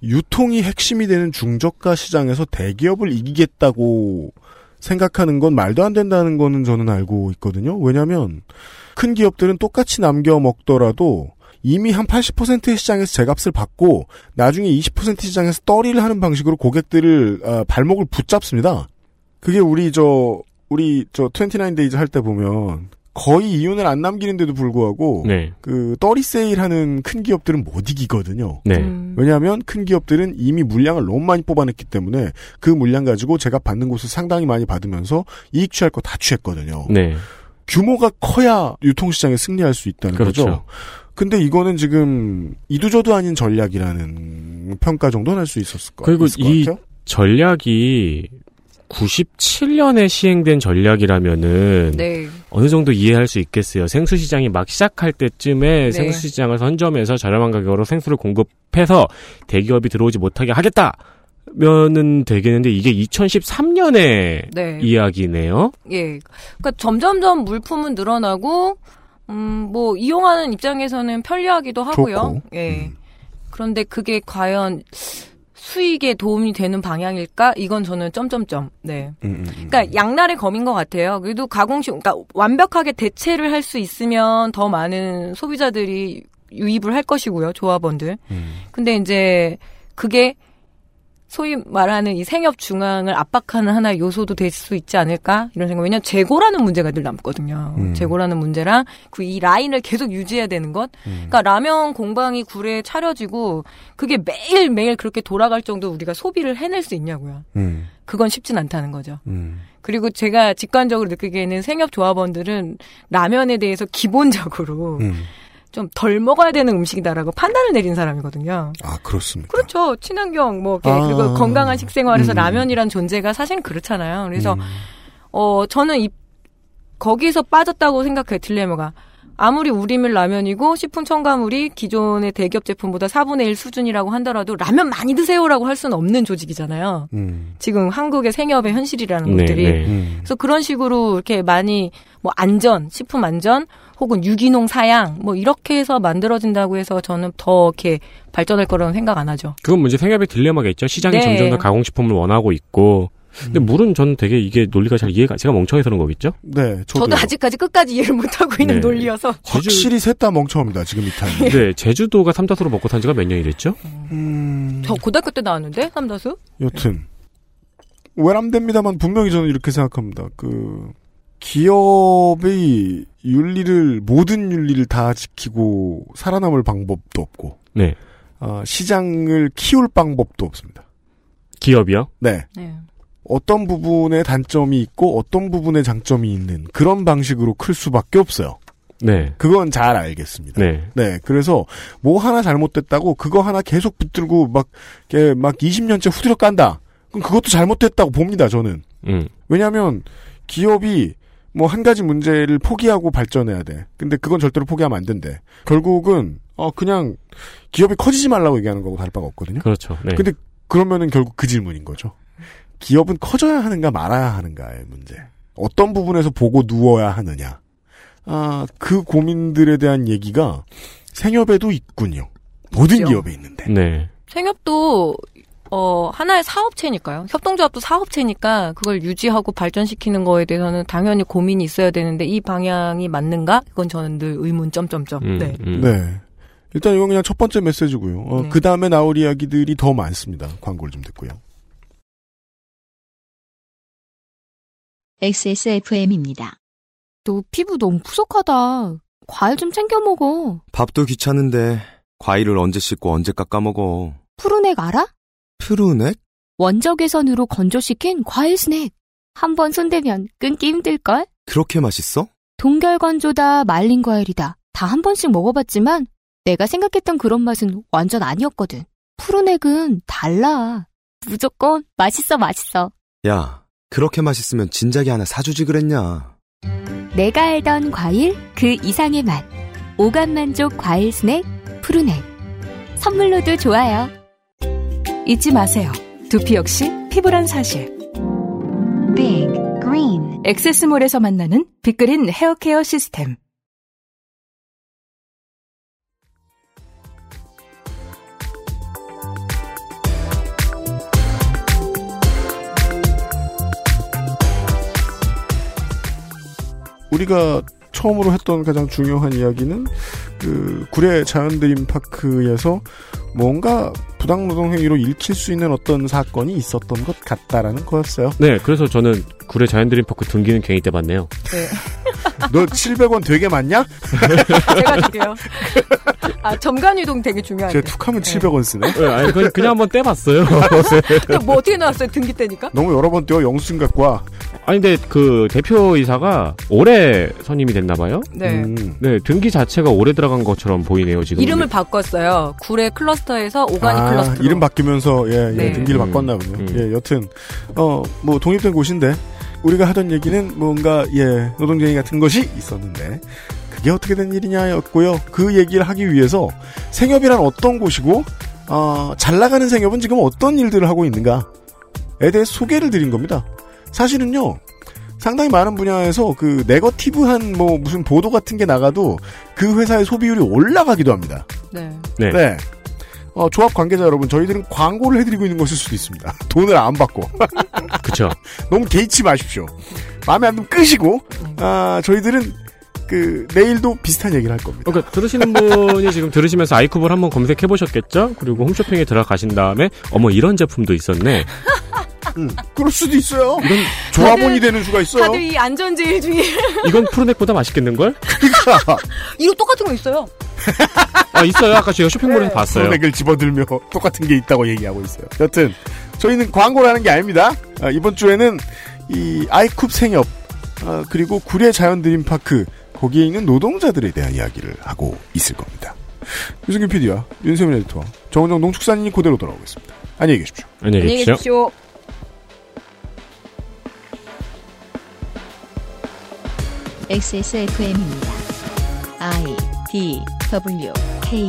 유통이 핵심이 되는 중저가 시장에서 대기업을 이기겠다고 생각하는 건 말도 안 된다는 거는 저는 알고 있거든요. 왜냐하면 큰 기업들은 똑같이 남겨 먹더라도 이미 한 80%의 시장에서 제값을 받고 나중에 20% 시장에서 떨이를 하는 방식으로 고객들을 아, 발목을 붙잡습니다. 그게 우리 저 우리 저 29 days 할 때 보면 거의 이윤을 안 남기는데도 불구하고 네. 그 떨이 세일하는 큰 기업들은 못 이기거든요. 네. 음. 왜냐하면 큰 기업들은 이미 물량을 너무 많이 뽑아냈기 때문에 그 물량 가지고 제값 받는 것을 상당히 많이 받으면서 이익 취할 거 다 취했거든요. 네. 규모가 커야 유통시장에 승리할 수 있다는 그렇죠. 거죠. 근데 이거는 지금 이두저도 아닌 전략이라는 평가 정도는 할 수 있었을 것 그리고 있을 것이 같아요. 전략이 97년에 시행된 전략이라면은 네. 어느 정도 이해할 수 있겠어요. 생수 시장이 막 시작할 때쯤에 네. 생수 시장을 선점해서 저렴한 가격으로 생수를 공급해서 대기업이 들어오지 못하게 하겠다. 면은 되겠는데 이게 2013년의 네. 이야기네요. 예. 그러니까 점점점 물품은 늘어나고 음, 뭐 이용하는 입장에서는 편리하기도 하고요. 좋고. 예. 음. 그런데 그게 과연 수익에 도움이 되는 방향일까? 이건 저는 점점점. 네. 음, 음, 음. 그러니까 양날의 검인 것 같아요. 그래도 가공식, 그러니까 완벽하게 대체를 할 수 있으면 더 많은 소비자들이 유입을 할 것이고요. 조합원들. 음. 근데 이제 그게 소위 말하는 이 생협 중앙을 압박하는 하나의 요소도 될 수 있지 않을까 이런 생각. 왜냐면 재고라는 문제가 늘 남거든요. 음. 재고라는 문제랑 그 이 라인을 계속 유지해야 되는 것. 음. 그러니까 라면 공방이 굴에 차려지고 그게 매일 매일 그렇게 돌아갈 정도 우리가 소비를 해낼 수 있냐고요. 음, 그건 쉽진 않다는 거죠. 음. 그리고 제가 직관적으로 느끼기에는 생협 조합원들은 라면에 대해서 기본적으로 음. 좀 덜 먹어야 되는 음식이다라고 판단을 내린 사람이거든요. 아 그렇습니까? 그렇죠. 친환경 뭐 이렇게 아. 그리고 건강한 식생활에서 음. 라면이란 존재가 사실 그렇잖아요. 그래서 음. 어 저는 이 거기서 빠졌다고 생각해요. 딜레마가. 아무리 우리밀 라면이고 식품 첨가물이 기존의 대기업 제품보다 4분의 1 수준이라고 하더라도 라면 많이 드세요라고 할 수는 없는 조직이잖아요. 음. 지금 한국의 생협의 현실이라는 네, 것들이. 네. 음. 그래서 그런 식으로 이렇게 많이 뭐 안전, 식품 안전 혹은 유기농 사양 뭐 이렇게 해서 만들어진다고 해서 저는 더 이렇게 발전할 거라는 생각 안 하죠. 그건 문제 생협의 딜레마가 있죠. 시장이 네. 점점 더 가공식품을 원하고 있고. 근데 물은 저는 되게 이게 논리가 잘 이해가 제가 멍청해서 그런 거겠죠? 네, 저도 저도 아직까지 끝까지 이해를 못하고 있는 네. 논리여서. 확실히 셋 다 멍청합니다. 지금 이 타임. 네, 제주도가 삼다수로 먹고 산 지가 몇 년이 됐죠? 음, 저 고등학교 때 나왔는데 삼다수? 여튼 외람됩니다만 분명히 저는 이렇게 생각합니다. 그 기업의 윤리를 모든 윤리를 다 지키고 살아남을 방법도 없고 네. 아, 시장을 키울 방법도 없습니다. 기업이요? 네. 네. 어떤 부분에 단점이 있고 어떤 부분에 장점이 있는 그런 방식으로 클 수밖에 없어요. 네. 그건 잘 알겠습니다. 네. 네, 그래서 뭐 하나 잘못됐다고 그거 하나 계속 붙들고 막, 이렇게 막 20년째 후드려 깐다. 그럼 그것도 잘못됐다고 봅니다, 저는. 음. 왜냐하면 기업이 뭐 한 가지 문제를 포기하고 발전해야 돼. 근데 그건 절대로 포기하면 안 된대. 결국은 어 그냥 기업이 커지지 말라고 얘기하는 거고 다를 바가 없거든요. 그렇죠. 네. 근데 그러면은 결국 그 질문인 거죠. 기업은 커져야 하는가 말아야 하는가의 문제. 어떤 부분에서 보고 누워야 하느냐. 아, 그 고민들에 대한 얘기가 생협에도 있군요. 모든 있죠. 기업에 있는데. 네. 생협도 어 하나의 사업체니까요. 협동조합도 사업체니까 그걸 유지하고 발전시키는 거에 대해서는 당연히 고민이 있어야 되는데 이 방향이 맞는가? 그건 저는 늘 의문 점점점. 음, 네. 음. 네. 일단 이건 그냥 첫 번째 메시지고요. 어, 네. 그 다음에 나올 이야기들이 더 많습니다. 광고를 좀 듣고요. XSFM입니다. 너 피부 너무 푸석하다. 과일 좀 챙겨 먹어. 밥도 귀찮은데 과일을 언제 씻고 언제 깎아 먹어. 푸르넥 알아? 푸르넥? 원적외선으로 건조시킨 과일 스낵. 한 번 손대면 끊기 힘들걸? 그렇게 맛있어? 동결 건조다 말린 과일이다. 다 한 번씩 먹어봤지만 내가 생각했던 그런 맛은 완전 아니었거든. 푸르넥은 달라. 무조건 맛있어 맛있어. 야, 그렇게 맛있으면 진작에 하나 사주지 그랬냐. 내가 알던 과일 그 이상의 맛. 오감 만족 과일 스낵 푸르넥. 선물로도 좋아요. 잊지 마세요. 두피 역시 피부란 사실. Big Green. 엑세스몰에서 만나는 빅그린 헤어케어 시스템. 우리가 처음으로 했던 가장 중요한 이야기는 그 구례 자연드림 파크에서 뭔가 부당노동 행위로 읽힐 수 있는 어떤 사건이 있었던 것 같다라는 거였어요. 네, 그래서 저는 구례 자연드림파크 등기는 괜히 떼봤네요. 네. 너 700원 되게 많냐? 제가 줄게요. 아, 점간이동 되게 중요한데. 제 툭하면 700원 쓰네. 네, 아니, 그냥, 그냥 한번 떼봤어요. 근데 뭐 어떻게 나왔어요? 등기 때니까? 너무 여러 번 뛰어 영수증 갖고 와. 아니, 근데 그 대표이사가 올해 선임이 됐나봐요? 네. 음. 네, 등기 자체가 오래 들어간 것처럼 보이네요, 지금. 이름을 바꿨어요. 구례 클러스터에서 오가닉 아, 클러스터. 이름 바뀌면서 예, 예, 네. 등기를 음, 바꿨나 보네요. 음. 예, 여튼 어뭐 독립된 곳인데 우리가 하던 얘기는 뭔가 예 노동쟁이 같은 것이 있었는데 그게 어떻게 된 일이냐였고요. 그 얘기를 하기 위해서 생협이란 어떤 곳이고 어, 잘 나가는 생협은 지금 어떤 일들을 하고 있는가에 대해 소개를 드린 겁니다. 사실은요. 상당히 많은 분야에서 그 네거티브한 뭐 무슨 보도 같은 게 나가도 그 회사의 소비율이 올라가기도 합니다. 네. 네. 네. 어, 조합 관계자 여러분, 저희들은 광고를 해드리고 있는 것일 수도 있습니다. 돈을 안 받고. 그쵸. 너무 개의치 마십시오. 마음에 안 들면 끄시고, 아, 저희들은 그, 내일도 비슷한 얘기를 할 겁니다. 그러니까 들으시는 분이 지금 들으시면서 아이쿠브를 한번 검색해 보셨겠죠? 그리고 홈쇼핑에 들어가신 다음에 어머 이런 제품도 있었네. 음, 그럴 수도 있어요. 이런 조합원이 되는 수가 있어요. 다들 이 안전제일 중에 이건 푸르넥보다 맛있겠는 걸? 그러니까, 이거 똑같은 거 있어요. 아 있어요. 아까 제가 쇼핑몰에서 봤어요. 소맥을 집어들며 똑같은 게 있다고 얘기하고 있어요. 여튼, 저희는 광고라는 게 아닙니다. 아, 이번 주에는 이 아이쿱 생협, 아, 그리고 구례 자연드림파크, 거기에 있는 노동자들에 대한 이야기를 하고 있을 겁니다. 유승규 PD와 윤세민 에디터, 정은정 농축산인이 그대로 돌아오겠습니다. 안녕히 계십시오. 안녕히 안녕히 계십시오. 계십시오. XSFM입니다. I D W K